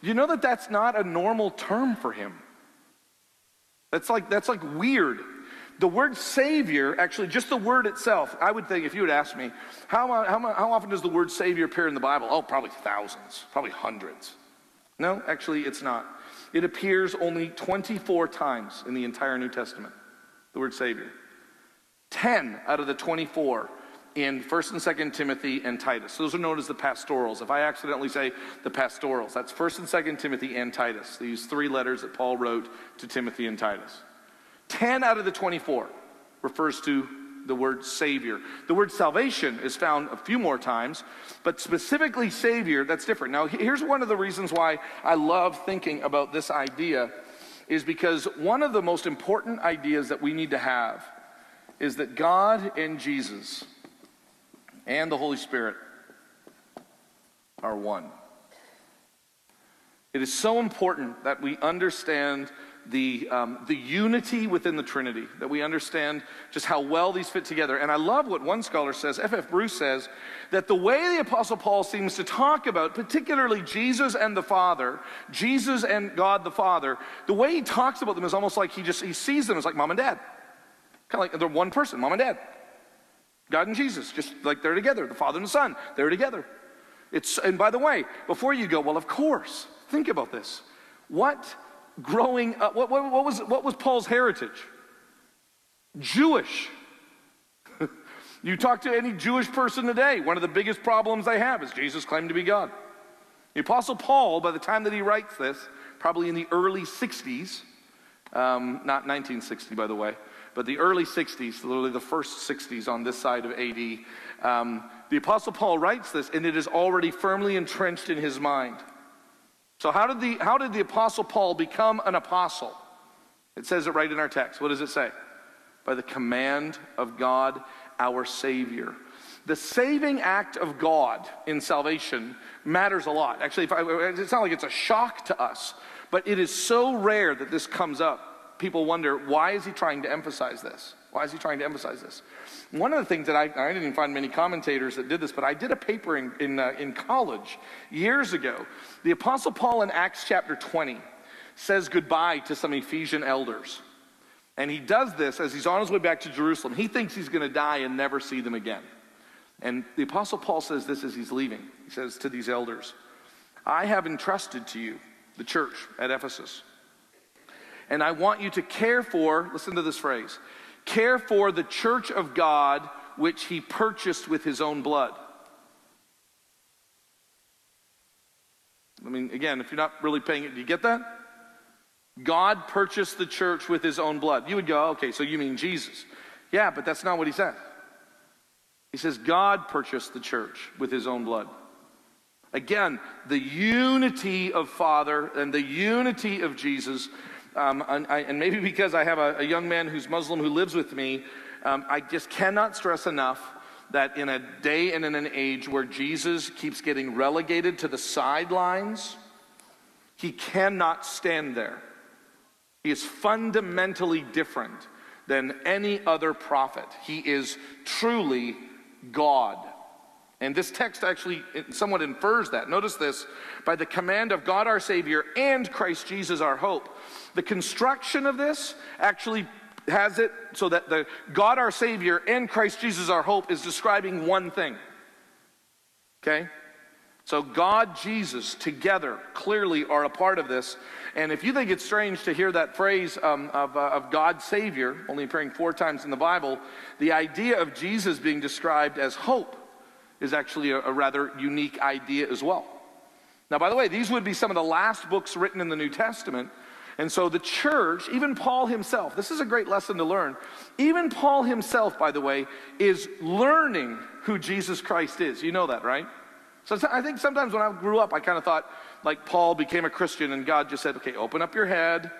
You know that that's not a normal term for him. That's like, that's like weird. The word Savior, actually, just the word itself, I would think if you would ask me, how, how, how often does the word Savior appear in the Bible? Oh, probably thousands, probably hundreds. No, actually, it's not. It appears only 24 times in the entire New Testament, the word Savior. 10 out of the 24 in 1st and 2nd Timothy and Titus. Those are known as the pastorals. If I accidentally say the pastorals, that's 1st and 2nd Timothy and Titus. These three letters that Paul wrote to Timothy and Titus. 10 out of the 24 refers to the word Savior. The word salvation is found a few more times, but specifically Savior, that's different. Now, here's one of the reasons why I love thinking about this idea is because one of the most important ideas that we need to have is that God and Jesus and the Holy Spirit are one. It is so important that we understand the, um, the unity within the Trinity, that we understand just how well these fit together. And I love what one scholar says, F.F. F. Bruce says, that the way the Apostle Paul seems to talk about, particularly Jesus and the Father, Jesus and God the Father, the way he talks about them is almost like he just he sees them as like mom and dad. Kind of like they're one person, mom and dad. God and Jesus, just like they're together. The Father and the Son, they're together. It's, and by the way, before you go, well, of course, think about this. What growing up, what, what, what was, what was Paul's heritage? Jewish. you talk to any Jewish person today, one of the biggest problems they have is Jesus claimed to be God. The Apostle Paul, by the time that he writes this, probably in the early 60s, um, not 1960, by the way, but the early 60s, literally the first 60s on this side of AD, um, the Apostle Paul writes this, and it is already firmly entrenched in his mind So, how did, the, how did the Apostle Paul become an apostle? It says it right in our text. What does it say? By the command of God, our Savior. The saving act of God in salvation matters a lot. Actually, I, it's not like it's a shock to us, but it is so rare that this comes up. People wonder, why is he trying to emphasize this? Why is he trying to emphasize this? One of the things that I, I didn't find many commentators that did this, but I did a paper in, in, uh, in college years ago. The Apostle Paul in Acts chapter 20 says goodbye to some Ephesian elders. And he does this as he's on his way back to Jerusalem. He thinks he's going to die and never see them again. And the Apostle Paul says this as he's leaving. He says to these elders, I have entrusted to you the church at Ephesus. And I want you to care for, listen to this phrase, care for the church of God which he purchased with his own blood. I mean, again, if you're not really paying it, do you get that? God purchased the church with his own blood. You would go, okay, so you mean Jesus. Yeah, but that's not what he said. He says, God purchased the church with his own blood. Again, the unity of Father and the unity of Jesus. Um, and, I, and, maybe because I have a, a, young man who's Muslim who lives with me, um, I just cannot stress enough that in a day and in an age where Jesus keeps getting relegated to the sidelines, he cannot stand there. He is fundamentally different than any other prophet. He is truly God. And this text actually somewhat infers that. Notice this by the command of God our Savior and Christ Jesus our hope. The construction of this actually has it so that the God our Savior and Christ Jesus our hope is describing one thing. Okay? So God, Jesus, together clearly are a part of this. And if you think it's strange to hear that phrase um, of, uh, of God Savior, only appearing four times in the Bible, the idea of Jesus being described as hope is actually a, a rather unique idea as well. Now, by the way, these would be some of the last books written in the New Testament. And so the church, even Paul himself, this is a great lesson to learn. Even Paul himself, by the way, is learning who Jesus Christ is. You know that, right? So I think sometimes when I grew up, I kind of thought like Paul became a Christian and God just said, okay, open up your head.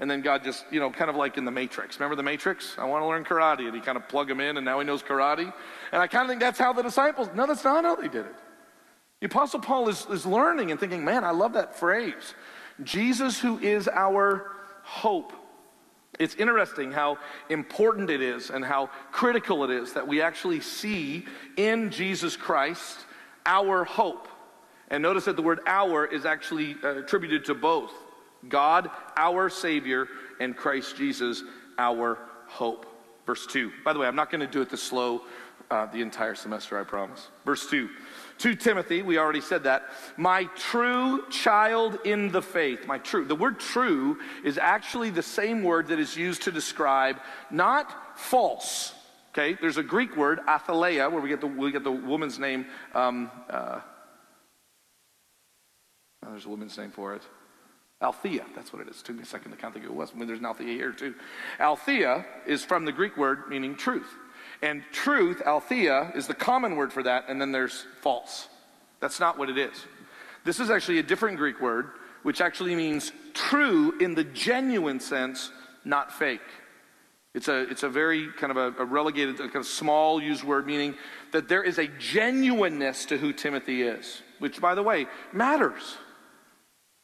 And then God just, you know, kind of like in the Matrix. Remember the Matrix? I want to learn karate. And he kind of plug him in and now he knows karate. And I kind of think that's how the disciples, no, that's not how they did it. The Apostle Paul is, is learning and thinking, man, I love that phrase. Jesus, who is our hope. It's interesting how important it is and how critical it is that we actually see in Jesus Christ our hope. And notice that the word our is actually uh, attributed to both God, our Savior, and Christ Jesus, our hope. Verse 2. By the way, I'm not going to do it this slow uh, the entire semester, I promise. Verse 2. To Timothy, we already said that, my true child in the faith. My true. The word true is actually the same word that is used to describe not false, Okay, there's a Greek word, athaleia, where we get the, we get the woman's name. Um, uh, oh, there's a woman's name for it. Althea, that's what it is. Took me a second to count think it was. I mean, there's an Althea here too. Althea is from the Greek word meaning truth. And truth, Althea, is the common word for that, and then there's false. That's not what it is. This is actually a different Greek word, which actually means true in the genuine sense, not fake. It's a, it's a very kind of a, a relegated, a kind of small used word, meaning that there is a genuineness to who Timothy is, which, by the way, matters.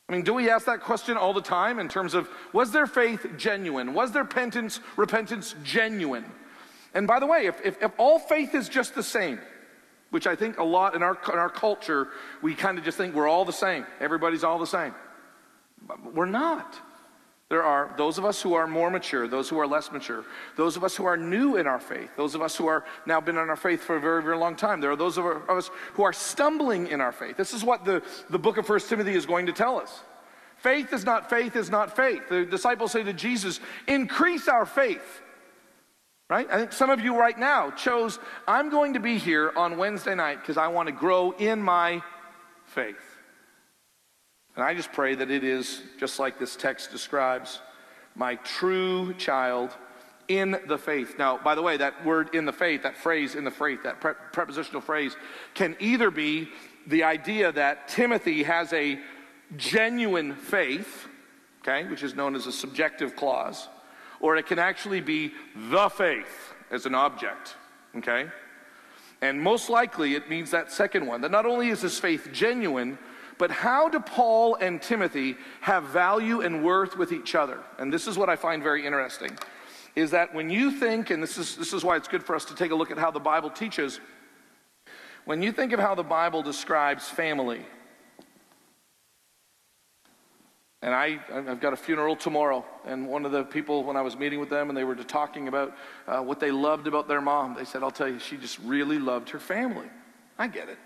I mean, do we ask that question all the time in terms of was their faith genuine? Was their repentance, repentance genuine? And by the way, if, if, if all faith is just the same, which I think a lot in our, in our culture, we kind of just think we're all the same. Everybody's all the same. But we're not. There are those of us who are more mature, those who are less mature, those of us who are new in our faith, those of us who are now been in our faith for a very, very long time. There are those of us who are stumbling in our faith. This is what the, the book of First Timothy is going to tell us. Faith is not faith is not faith. The disciples say to Jesus, increase our faith. Right? I think some of you right now chose, I'm going to be here on Wednesday night because I want to grow in my faith. And I just pray that it is, just like this text describes, my true child in the faith. Now, by the way, that word in the faith, that phrase in the faith, that pre- prepositional phrase, can either be the idea that Timothy has a genuine faith, okay, which is known as a subjective clause, or it can actually be the faith as an object, okay? And most likely it means that second one, that not only is this faith genuine, but how do Paul and Timothy have value and worth with each other? And this is what I find very interesting is that when you think, and this is, this is why it's good for us to take a look at how the Bible teaches, when you think of how the Bible describes family, and I, I've got a funeral tomorrow, and one of the people, when I was meeting with them, and they were talking about uh, what they loved about their mom, they said, I'll tell you, she just really loved her family. I get it.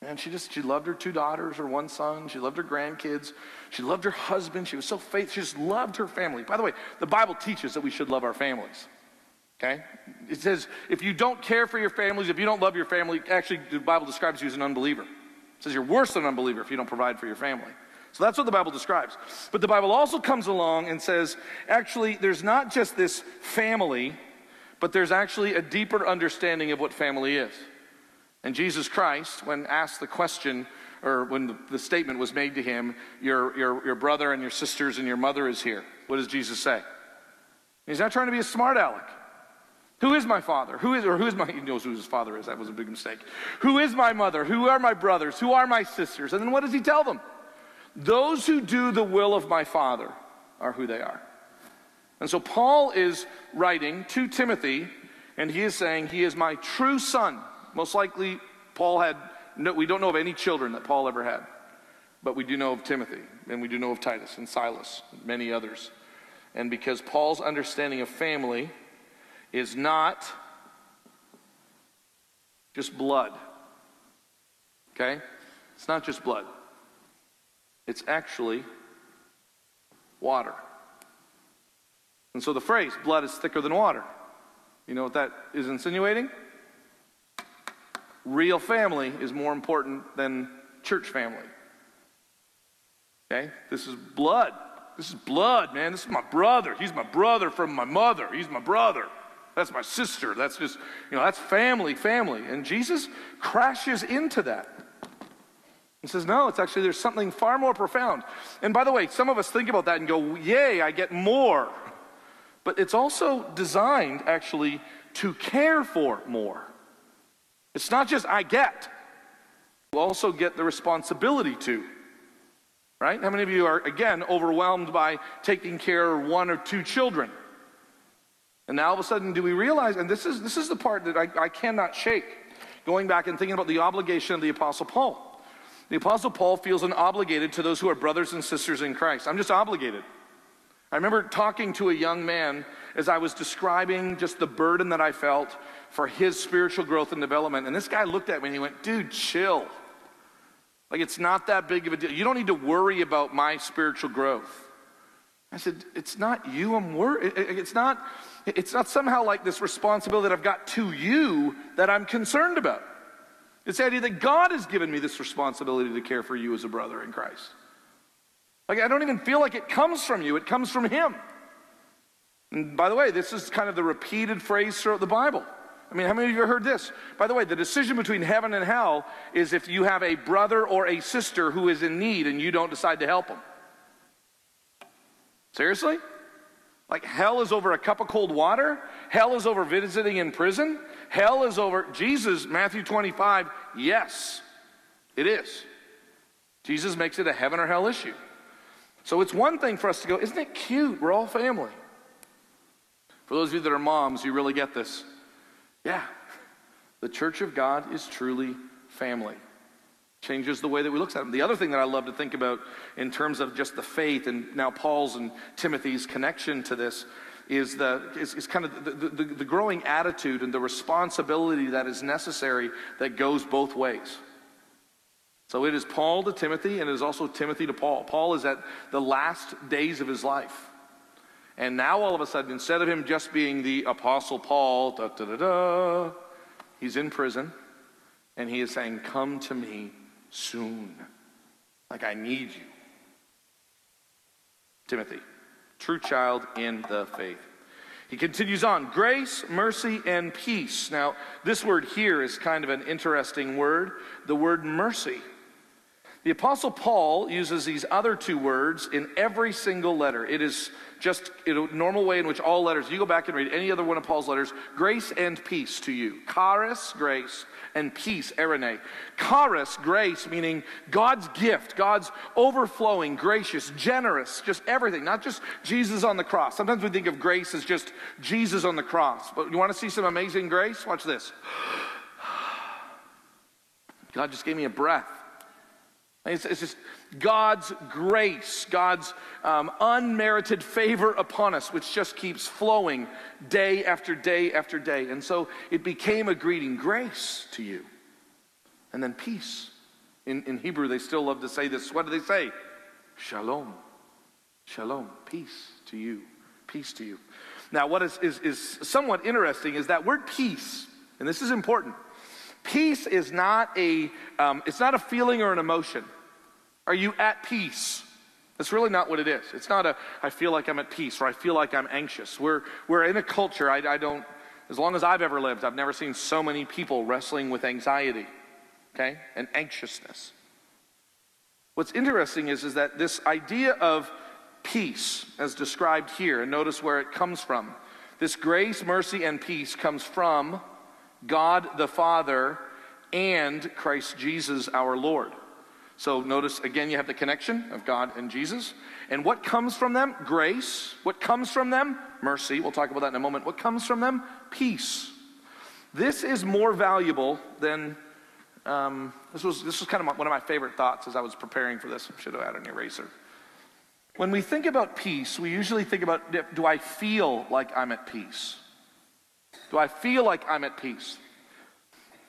And she just, she loved her two daughters, her one son. She loved her grandkids. She loved her husband. She was so faithful. She just loved her family. By the way, the Bible teaches that we should love our families. Okay? It says if you don't care for your families, if you don't love your family, actually, the Bible describes you as an unbeliever. It says you're worse than an unbeliever if you don't provide for your family. So that's what the Bible describes. But the Bible also comes along and says actually, there's not just this family, but there's actually a deeper understanding of what family is. And Jesus Christ, when asked the question, or when the, the, statement was made to him, your, your, your brother and your sisters and your mother is here, what does Jesus say? He's not trying to be a smart aleck. Who is my father? Who is, or who is my, he knows who his father is. That was a big mistake. Who is my mother? Who are my brothers? Who are my sisters? And then what does he tell them? Those who do the will of my father are who they are. And so Paul is writing to Timothy, and he is saying, He is my true son. Most likely, Paul had, no, we don't know of any children that Paul ever had, but we do know of Timothy, and we do know of Titus and Silas, and many others. And because Paul's understanding of family is not just blood, okay? It's not just blood, it's actually water. And so the phrase, blood is thicker than water, you know what that is insinuating? real family is more important than church family. Okay? This is blood. This is blood, man. This is my brother. He's my brother from my mother. He's my brother. That's my sister. That's just, you know, that's family, family. And Jesus crashes into that. He says, no, it's actually, there's something far more profound. And by the way, some of us think about that and go, yay, I get more. But it's also designed actually to care for more. It's not just I get, you also get the responsibility to. Right? How many of you are, again, overwhelmed by taking care of one or two children? And now all of a sudden, do we realize, and this is, this is the part that I, I cannot shake, going back and thinking about the obligation of the Apostle Paul. The Apostle Paul feels an obligated to those who are brothers and sisters in Christ. I'm just obligated. I remember talking to a young man as I was describing just the burden that I felt for his spiritual growth and development. And this guy looked at me and he went, dude, chill. Like, it's not that big of a deal. You don't need to worry about my spiritual growth. I said, it's not you I'm worried. It's not, it's not somehow like this responsibility that I've got to you that I'm concerned about. It's the idea that God has given me this responsibility to care for you as a brother in Christ. Like, I don't even feel like it comes from you, it comes from Him. And by the way, this is kind of the repeated phrase throughout the Bible. I mean, how many of you have heard this? By the way, the decision between heaven and hell is if you have a brother or a sister who is in need and you don't decide to help them. Seriously? Like hell is over a cup of cold water? Hell is over visiting in prison? Hell is over Jesus, Matthew 25, yes, it is. Jesus makes it a heaven or hell issue. So it's one thing for us to go, isn't it cute? We're all family. For those of you that are moms, you really get this. Yeah, the church of God is truly family. Changes the way that we look at them. The other thing that I love to think about in terms of just the faith and now Paul's and Timothy's connection to this is, the, is, is kind of the, the, the growing attitude and the responsibility that is necessary that goes both ways. So it is Paul to Timothy, and it is also Timothy to Paul. Paul is at the last days of his life. And now all of a sudden, instead of him just being the Apostle Paul, da, da, da, da, he's in prison and he is saying, Come to me soon. Like I need you. Timothy, true child in the faith. He continues on grace, mercy, and peace. Now, this word here is kind of an interesting word the word mercy. The Apostle Paul uses these other two words in every single letter. It is just a normal way in which all letters, you go back and read any other one of Paul's letters, grace and peace to you. Charis, grace, and peace, eirene. Charis, grace, meaning God's gift, God's overflowing, gracious, generous, just everything, not just Jesus on the cross. Sometimes we think of grace as just Jesus on the cross. But you want to see some amazing grace? Watch this. God just gave me a breath. It's, it's just God's grace, God's um, unmerited favor upon us, which just keeps flowing day after day after day. And so it became a greeting grace to you. And then peace. In, in Hebrew, they still love to say this. What do they say? Shalom. Shalom. Peace to you. Peace to you. Now, what is, is, is somewhat interesting is that word peace, and this is important. Peace is not a, um, it's not a feeling or an emotion. Are you at peace? That's really not what it is. It's not a, I feel like I'm at peace or I feel like I'm anxious. We're, we're in a culture, I, I don't, as long as I've ever lived, I've never seen so many people wrestling with anxiety, okay, and anxiousness. What's interesting is, is that this idea of peace, as described here, and notice where it comes from. This grace, mercy, and peace comes from God the Father and Christ Jesus our Lord. So notice again, you have the connection of God and Jesus. And what comes from them? Grace. What comes from them? Mercy. We'll talk about that in a moment. What comes from them? Peace. This is more valuable than. Um, this was this was kind of my, one of my favorite thoughts as I was preparing for this. I should have had an eraser. When we think about peace, we usually think about do I feel like I'm at peace? Do I feel like I'm at peace?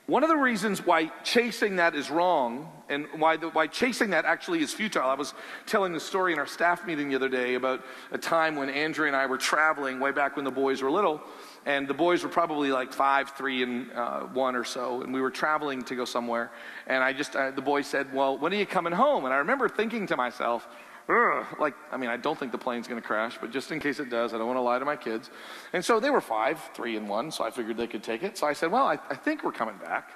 One of the reasons why chasing that is wrong and why, the, why chasing that actually is futile, I was telling the story in our staff meeting the other day about a time when Andrea and I were traveling way back when the boys were little. And the boys were probably like five, three, and uh, one or so. And we were traveling to go somewhere. And I just, uh, the boy said, Well, when are you coming home? And I remember thinking to myself. Like, I mean, I don't think the plane's going to crash, but just in case it does, I don't want to lie to my kids. And so they were five, three, and one, so I figured they could take it. So I said, well, I, I think we're coming back.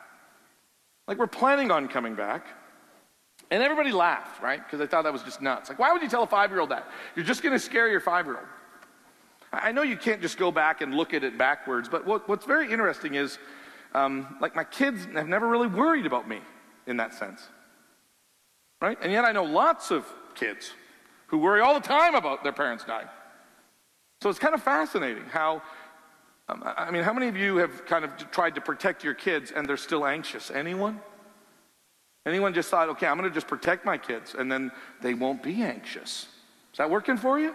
Like, we're planning on coming back. And everybody laughed, right? Because they thought that was just nuts. Like, why would you tell a five year old that? You're just going to scare your five year old. I know you can't just go back and look at it backwards, but what, what's very interesting is, um, like, my kids have never really worried about me in that sense. Right? And yet I know lots of kids who worry all the time about their parents dying. So it's kind of fascinating how, um, I mean, how many of you have kind of tried to protect your kids and they're still anxious? Anyone? Anyone just thought, okay, I'm going to just protect my kids and then they won't be anxious? Is that working for you?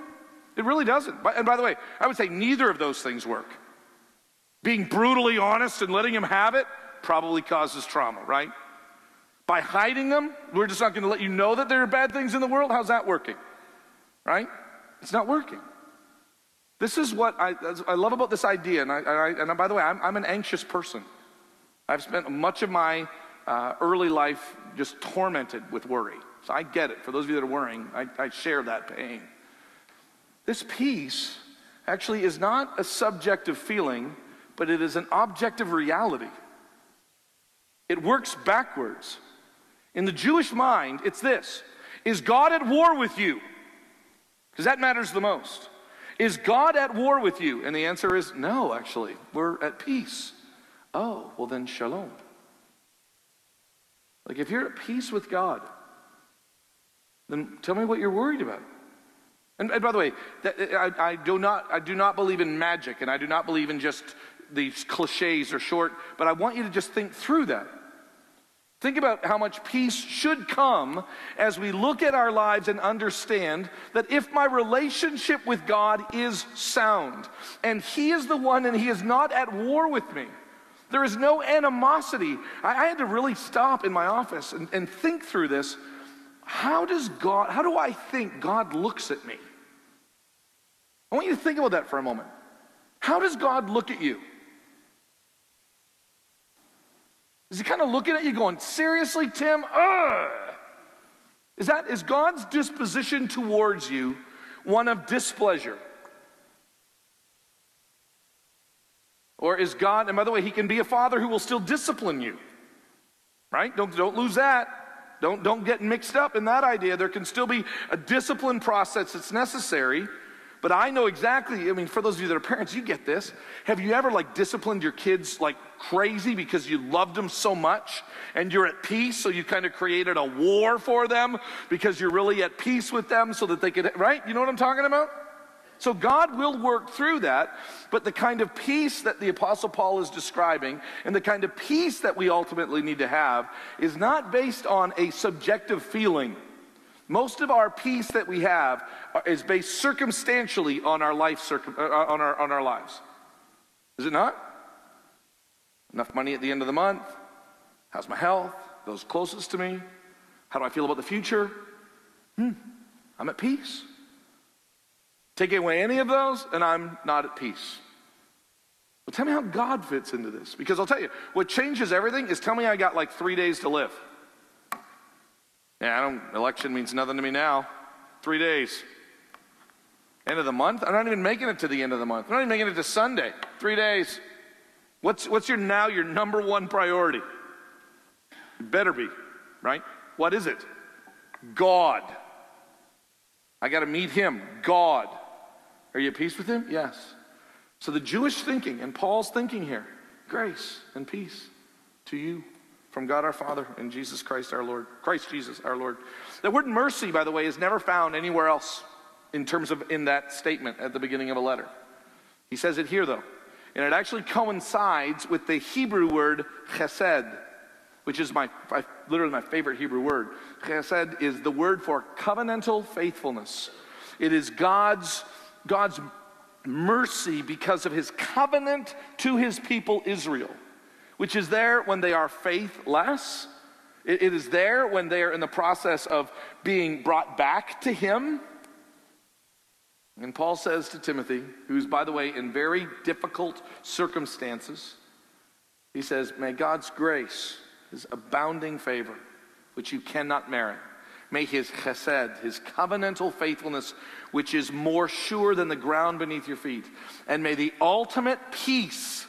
It really doesn't. And by the way, I would say neither of those things work. Being brutally honest and letting them have it probably causes trauma, right? By hiding them, we're just not going to let you know that there are bad things in the world. How's that working? Right? It's not working. This is what I, I love about this idea. And, I, I, and by the way, I'm, I'm, an anxious person. I've spent much of my uh, early life just tormented with worry. So I get it. For those of you that are worrying, I, I share that pain. This peace actually is not a subjective feeling, but it is an objective reality. It works backwards. In the Jewish mind, it's this Is God at war with you? Because that matters the most. Is God at war with you? And the answer is no, actually. We're at peace. Oh, well, then shalom. Like if you're at peace with God, then tell me what you're worried about. And, and by the way, that, I, I, do not, I do not believe in magic, and I do not believe in just these cliches or short, but I want you to just think through that. Think about how much peace should come as we look at our lives and understand that if my relationship with God is sound and He is the one and He is not at war with me, there is no animosity. I, I had to really stop in my office and, and think through this. How does God, how do I think God looks at me? I want you to think about that for a moment. How does God look at you? Is he kind of looking at you going, seriously, Tim? Ugh. Is that is God's disposition towards you one of displeasure? Or is God, and by the way, he can be a father who will still discipline you. Right? Don't, don't lose that. Don't, don't get mixed up in that idea. There can still be a discipline process that's necessary. But I know exactly, I mean, for those of you that are parents, you get this. Have you ever like disciplined your kids like crazy because you loved them so much and you're at peace, so you kind of created a war for them because you're really at peace with them so that they could, right? You know what I'm talking about? So God will work through that, but the kind of peace that the Apostle Paul is describing and the kind of peace that we ultimately need to have is not based on a subjective feeling. Most of our peace that we have is based circumstantially on our life circum, uh, on our on our lives. Is it not? Enough money at the end of the month? How's my health? Those closest to me? How do I feel about the future? Hmm, I'm at peace. Take away any of those, and I'm not at peace. Well, tell me how God fits into this. Because I'll tell you, what changes everything is tell me I got like three days to live. Yeah, I don't, election means nothing to me now. Three days. End of the month? I'm not even making it to the end of the month. I'm not even making it to Sunday. Three days. What's, what's your now, your number one priority? It better be, right? What is it? God. I got to meet Him, God. Are you at peace with Him? Yes. So the Jewish thinking and Paul's thinking here grace and peace to you from God our Father and Jesus Christ our Lord. Christ Jesus our Lord. The word mercy, by the way, is never found anywhere else in terms of in that statement at the beginning of a letter. He says it here though. And it actually coincides with the Hebrew word chesed, which is my, my literally my favorite Hebrew word. Chesed is the word for covenantal faithfulness. It is God's God's mercy because of his covenant to his people Israel which is there when they are faithless. it, it is there when they are in the process of being brought back to Him. And Paul says to Timothy, who's, by the way, in very difficult circumstances, he says, May God's grace, his abounding favor, which you cannot merit, may his chesed, his covenantal faithfulness, which is more sure than the ground beneath your feet, and may the ultimate peace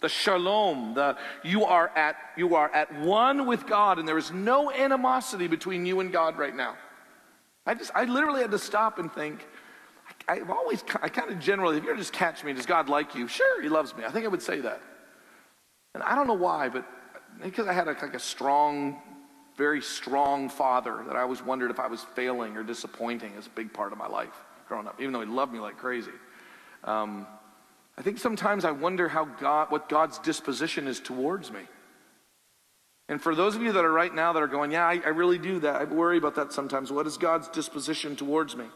the shalom, the you are at you are at one with God and there is no animosity between you and God right now. I just I literally had to stop and think I, have always I kind of generally if you are just catch me does God like you? Sure, he loves me. I think I would say that. And I don't know why, but because I had a, like a strong very strong father that I always wondered if I was failing or disappointing as a big part of my life growing up, even though he loved me like crazy. Um, I think sometimes I wonder how God, what God's disposition is towards me. And for those of you that are right now that are going, yeah, I, I really do that. I worry about that sometimes. What is God's disposition towards me?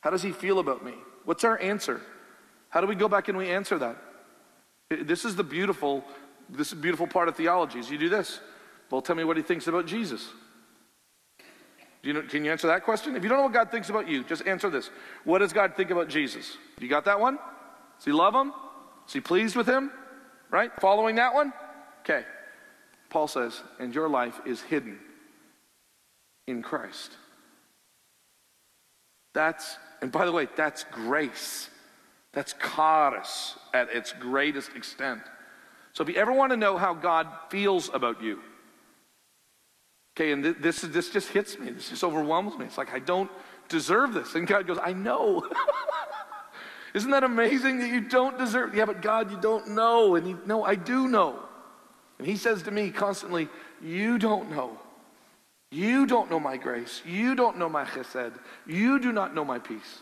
How does he feel about me? What's our answer? How do we go back and we answer that? This is the beautiful, this is beautiful part of theology is you do this. Well, tell me what he thinks about Jesus. Do you know, can you answer that question? If you don't know what God thinks about you, just answer this. What does God think about Jesus? You got that one? Does he love him? Is he pleased with him? Right? Following that one? Okay. Paul says, and your life is hidden in Christ. That's, and by the way, that's grace. That's charis at its greatest extent. So if you ever want to know how God feels about you, okay, and this, is, this just hits me, this just overwhelms me. It's like, I don't deserve this. And God goes, I know. Isn't that amazing that you don't deserve? Yeah, but God, you don't know. And he, no, I do know. And he says to me constantly, You don't know. You don't know my grace. You don't know my chesed. You do not know my peace.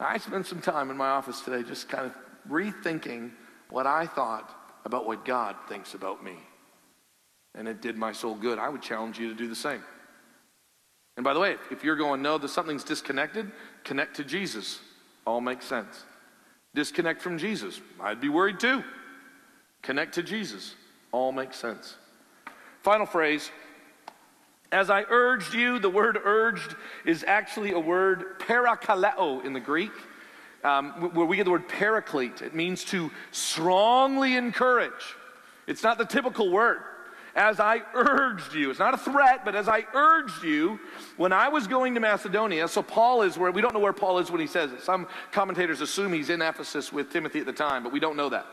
I spent some time in my office today just kind of rethinking what I thought about what God thinks about me. And it did my soul good. I would challenge you to do the same. And by the way, if you're going, no, that something's disconnected, connect to Jesus. All makes sense. Disconnect from Jesus. I'd be worried too. Connect to Jesus. All makes sense. Final phrase. As I urged you, the word urged is actually a word parakaleo in the Greek, um, where we get the word paraclete. It means to strongly encourage. It's not the typical word as I urged you. It's not a threat, but as I urged you when I was going to Macedonia. So Paul is where we don't know where Paul is when he says it. Some commentators assume he's in Ephesus with Timothy at the time, but we don't know that.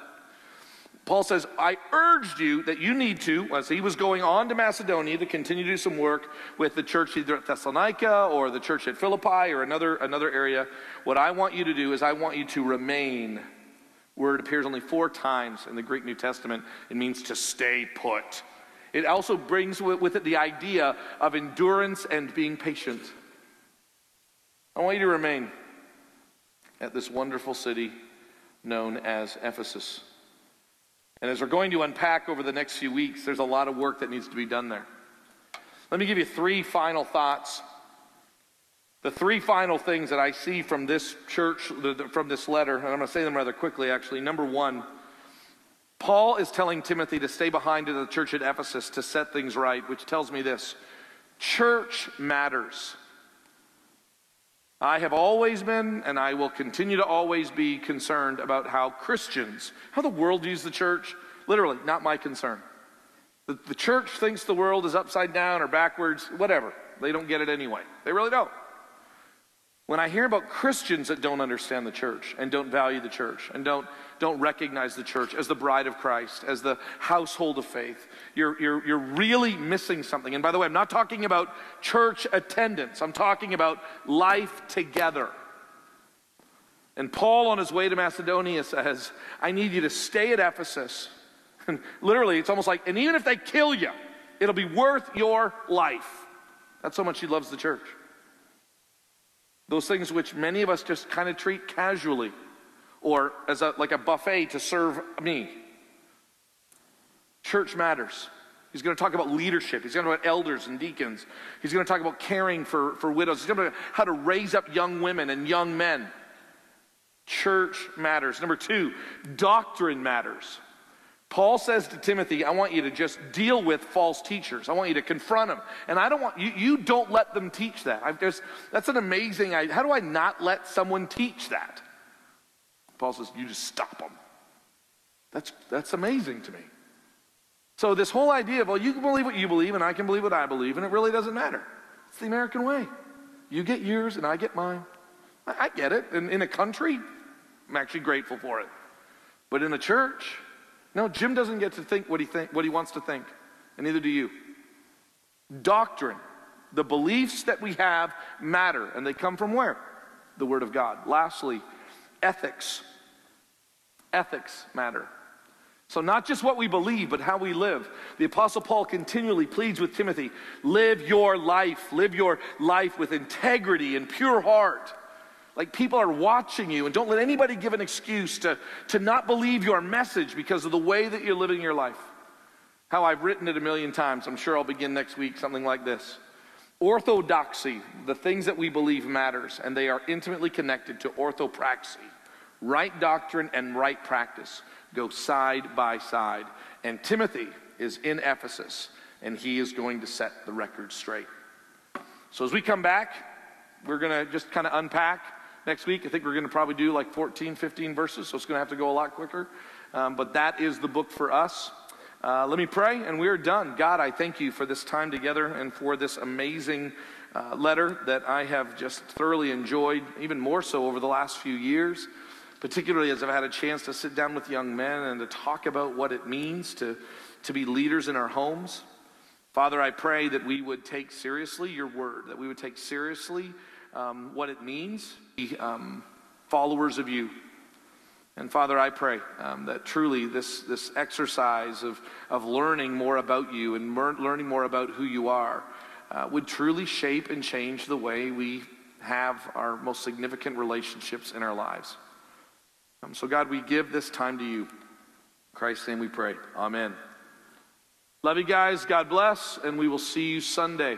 Paul says, I urged you that you need to, as he was going on to Macedonia to continue to do some work with the church either at Thessalonica or the church at Philippi or another, another area. What I want you to do is I want you to remain. Word appears only four times in the Greek New Testament. It means to stay put. It also brings with it the idea of endurance and being patient. I want you to remain at this wonderful city known as Ephesus. And as we're going to unpack over the next few weeks, there's a lot of work that needs to be done there. Let me give you three final thoughts. The three final things that I see from this church, from this letter, and I'm going to say them rather quickly actually. Number one, Paul is telling Timothy to stay behind in the church at Ephesus to set things right, which tells me this church matters. I have always been, and I will continue to always be concerned about how Christians, how the world views the church. Literally, not my concern. The, the church thinks the world is upside down or backwards, whatever. They don't get it anyway. They really don't. When I hear about Christians that don't understand the church and don't value the church and don't, don't recognize the church as the bride of Christ, as the household of faith, you're, you're, you're really missing something. And by the way, I'm not talking about church attendance, I'm talking about life together. And Paul, on his way to Macedonia, says, I need you to stay at Ephesus. And literally, it's almost like, and even if they kill you, it'll be worth your life. That's how much he loves the church. Those things which many of us just kind of treat casually or as a, like a buffet to serve me. Church matters. He's going to talk about leadership. He's going to talk about elders and deacons. He's going to talk about caring for, for widows. He's going to talk about how to raise up young women and young men. Church matters. Number two, doctrine matters. Paul says to Timothy, I want you to just deal with false teachers. I want you to confront them. And I don't want you, you don't let them teach that. I, that's an amazing, I, how do I not let someone teach that? Paul says, you just stop them. That's, that's amazing to me. So this whole idea of, well, you can believe what you believe and I can believe what I believe and it really doesn't matter. It's the American way. You get yours and I get mine. I, I get it. And in a country, I'm actually grateful for it. But in a church, no, Jim doesn't get to think what he, think, what he wants to think, and neither do you. Doctrine, the beliefs that we have matter, and they come from where? The Word of God. Lastly, ethics. Ethics matter. So, not just what we believe, but how we live. The Apostle Paul continually pleads with Timothy live your life, live your life with integrity and pure heart. Like people are watching you, and don't let anybody give an excuse to, to not believe your message because of the way that you're living your life. How I've written it a million times. I'm sure I'll begin next week, something like this. Orthodoxy, the things that we believe matters, and they are intimately connected to orthopraxy. Right doctrine and right practice go side by side. And Timothy is in Ephesus, and he is going to set the record straight. So as we come back, we're going to just kind of unpack next week. I think we're going to probably do like 14, 15 verses, so it's going to have to go a lot quicker. Um, but that is the book for us. Uh, let me pray, and we are done. God, I thank you for this time together and for this amazing uh, letter that I have just thoroughly enjoyed, even more so over the last few years, particularly as I've had a chance to sit down with young men and to talk about what it means to, to be leaders in our homes. Father, I pray that we would take seriously your word, that we would take seriously um, what it means be um, followers of you. And Father, I pray um, that truly this, this exercise of, of learning more about you and mer- learning more about who you are uh, would truly shape and change the way we have our most significant relationships in our lives. Um, so, God, we give this time to you. In Christ's name we pray. Amen. Love you guys. God bless. And we will see you Sunday.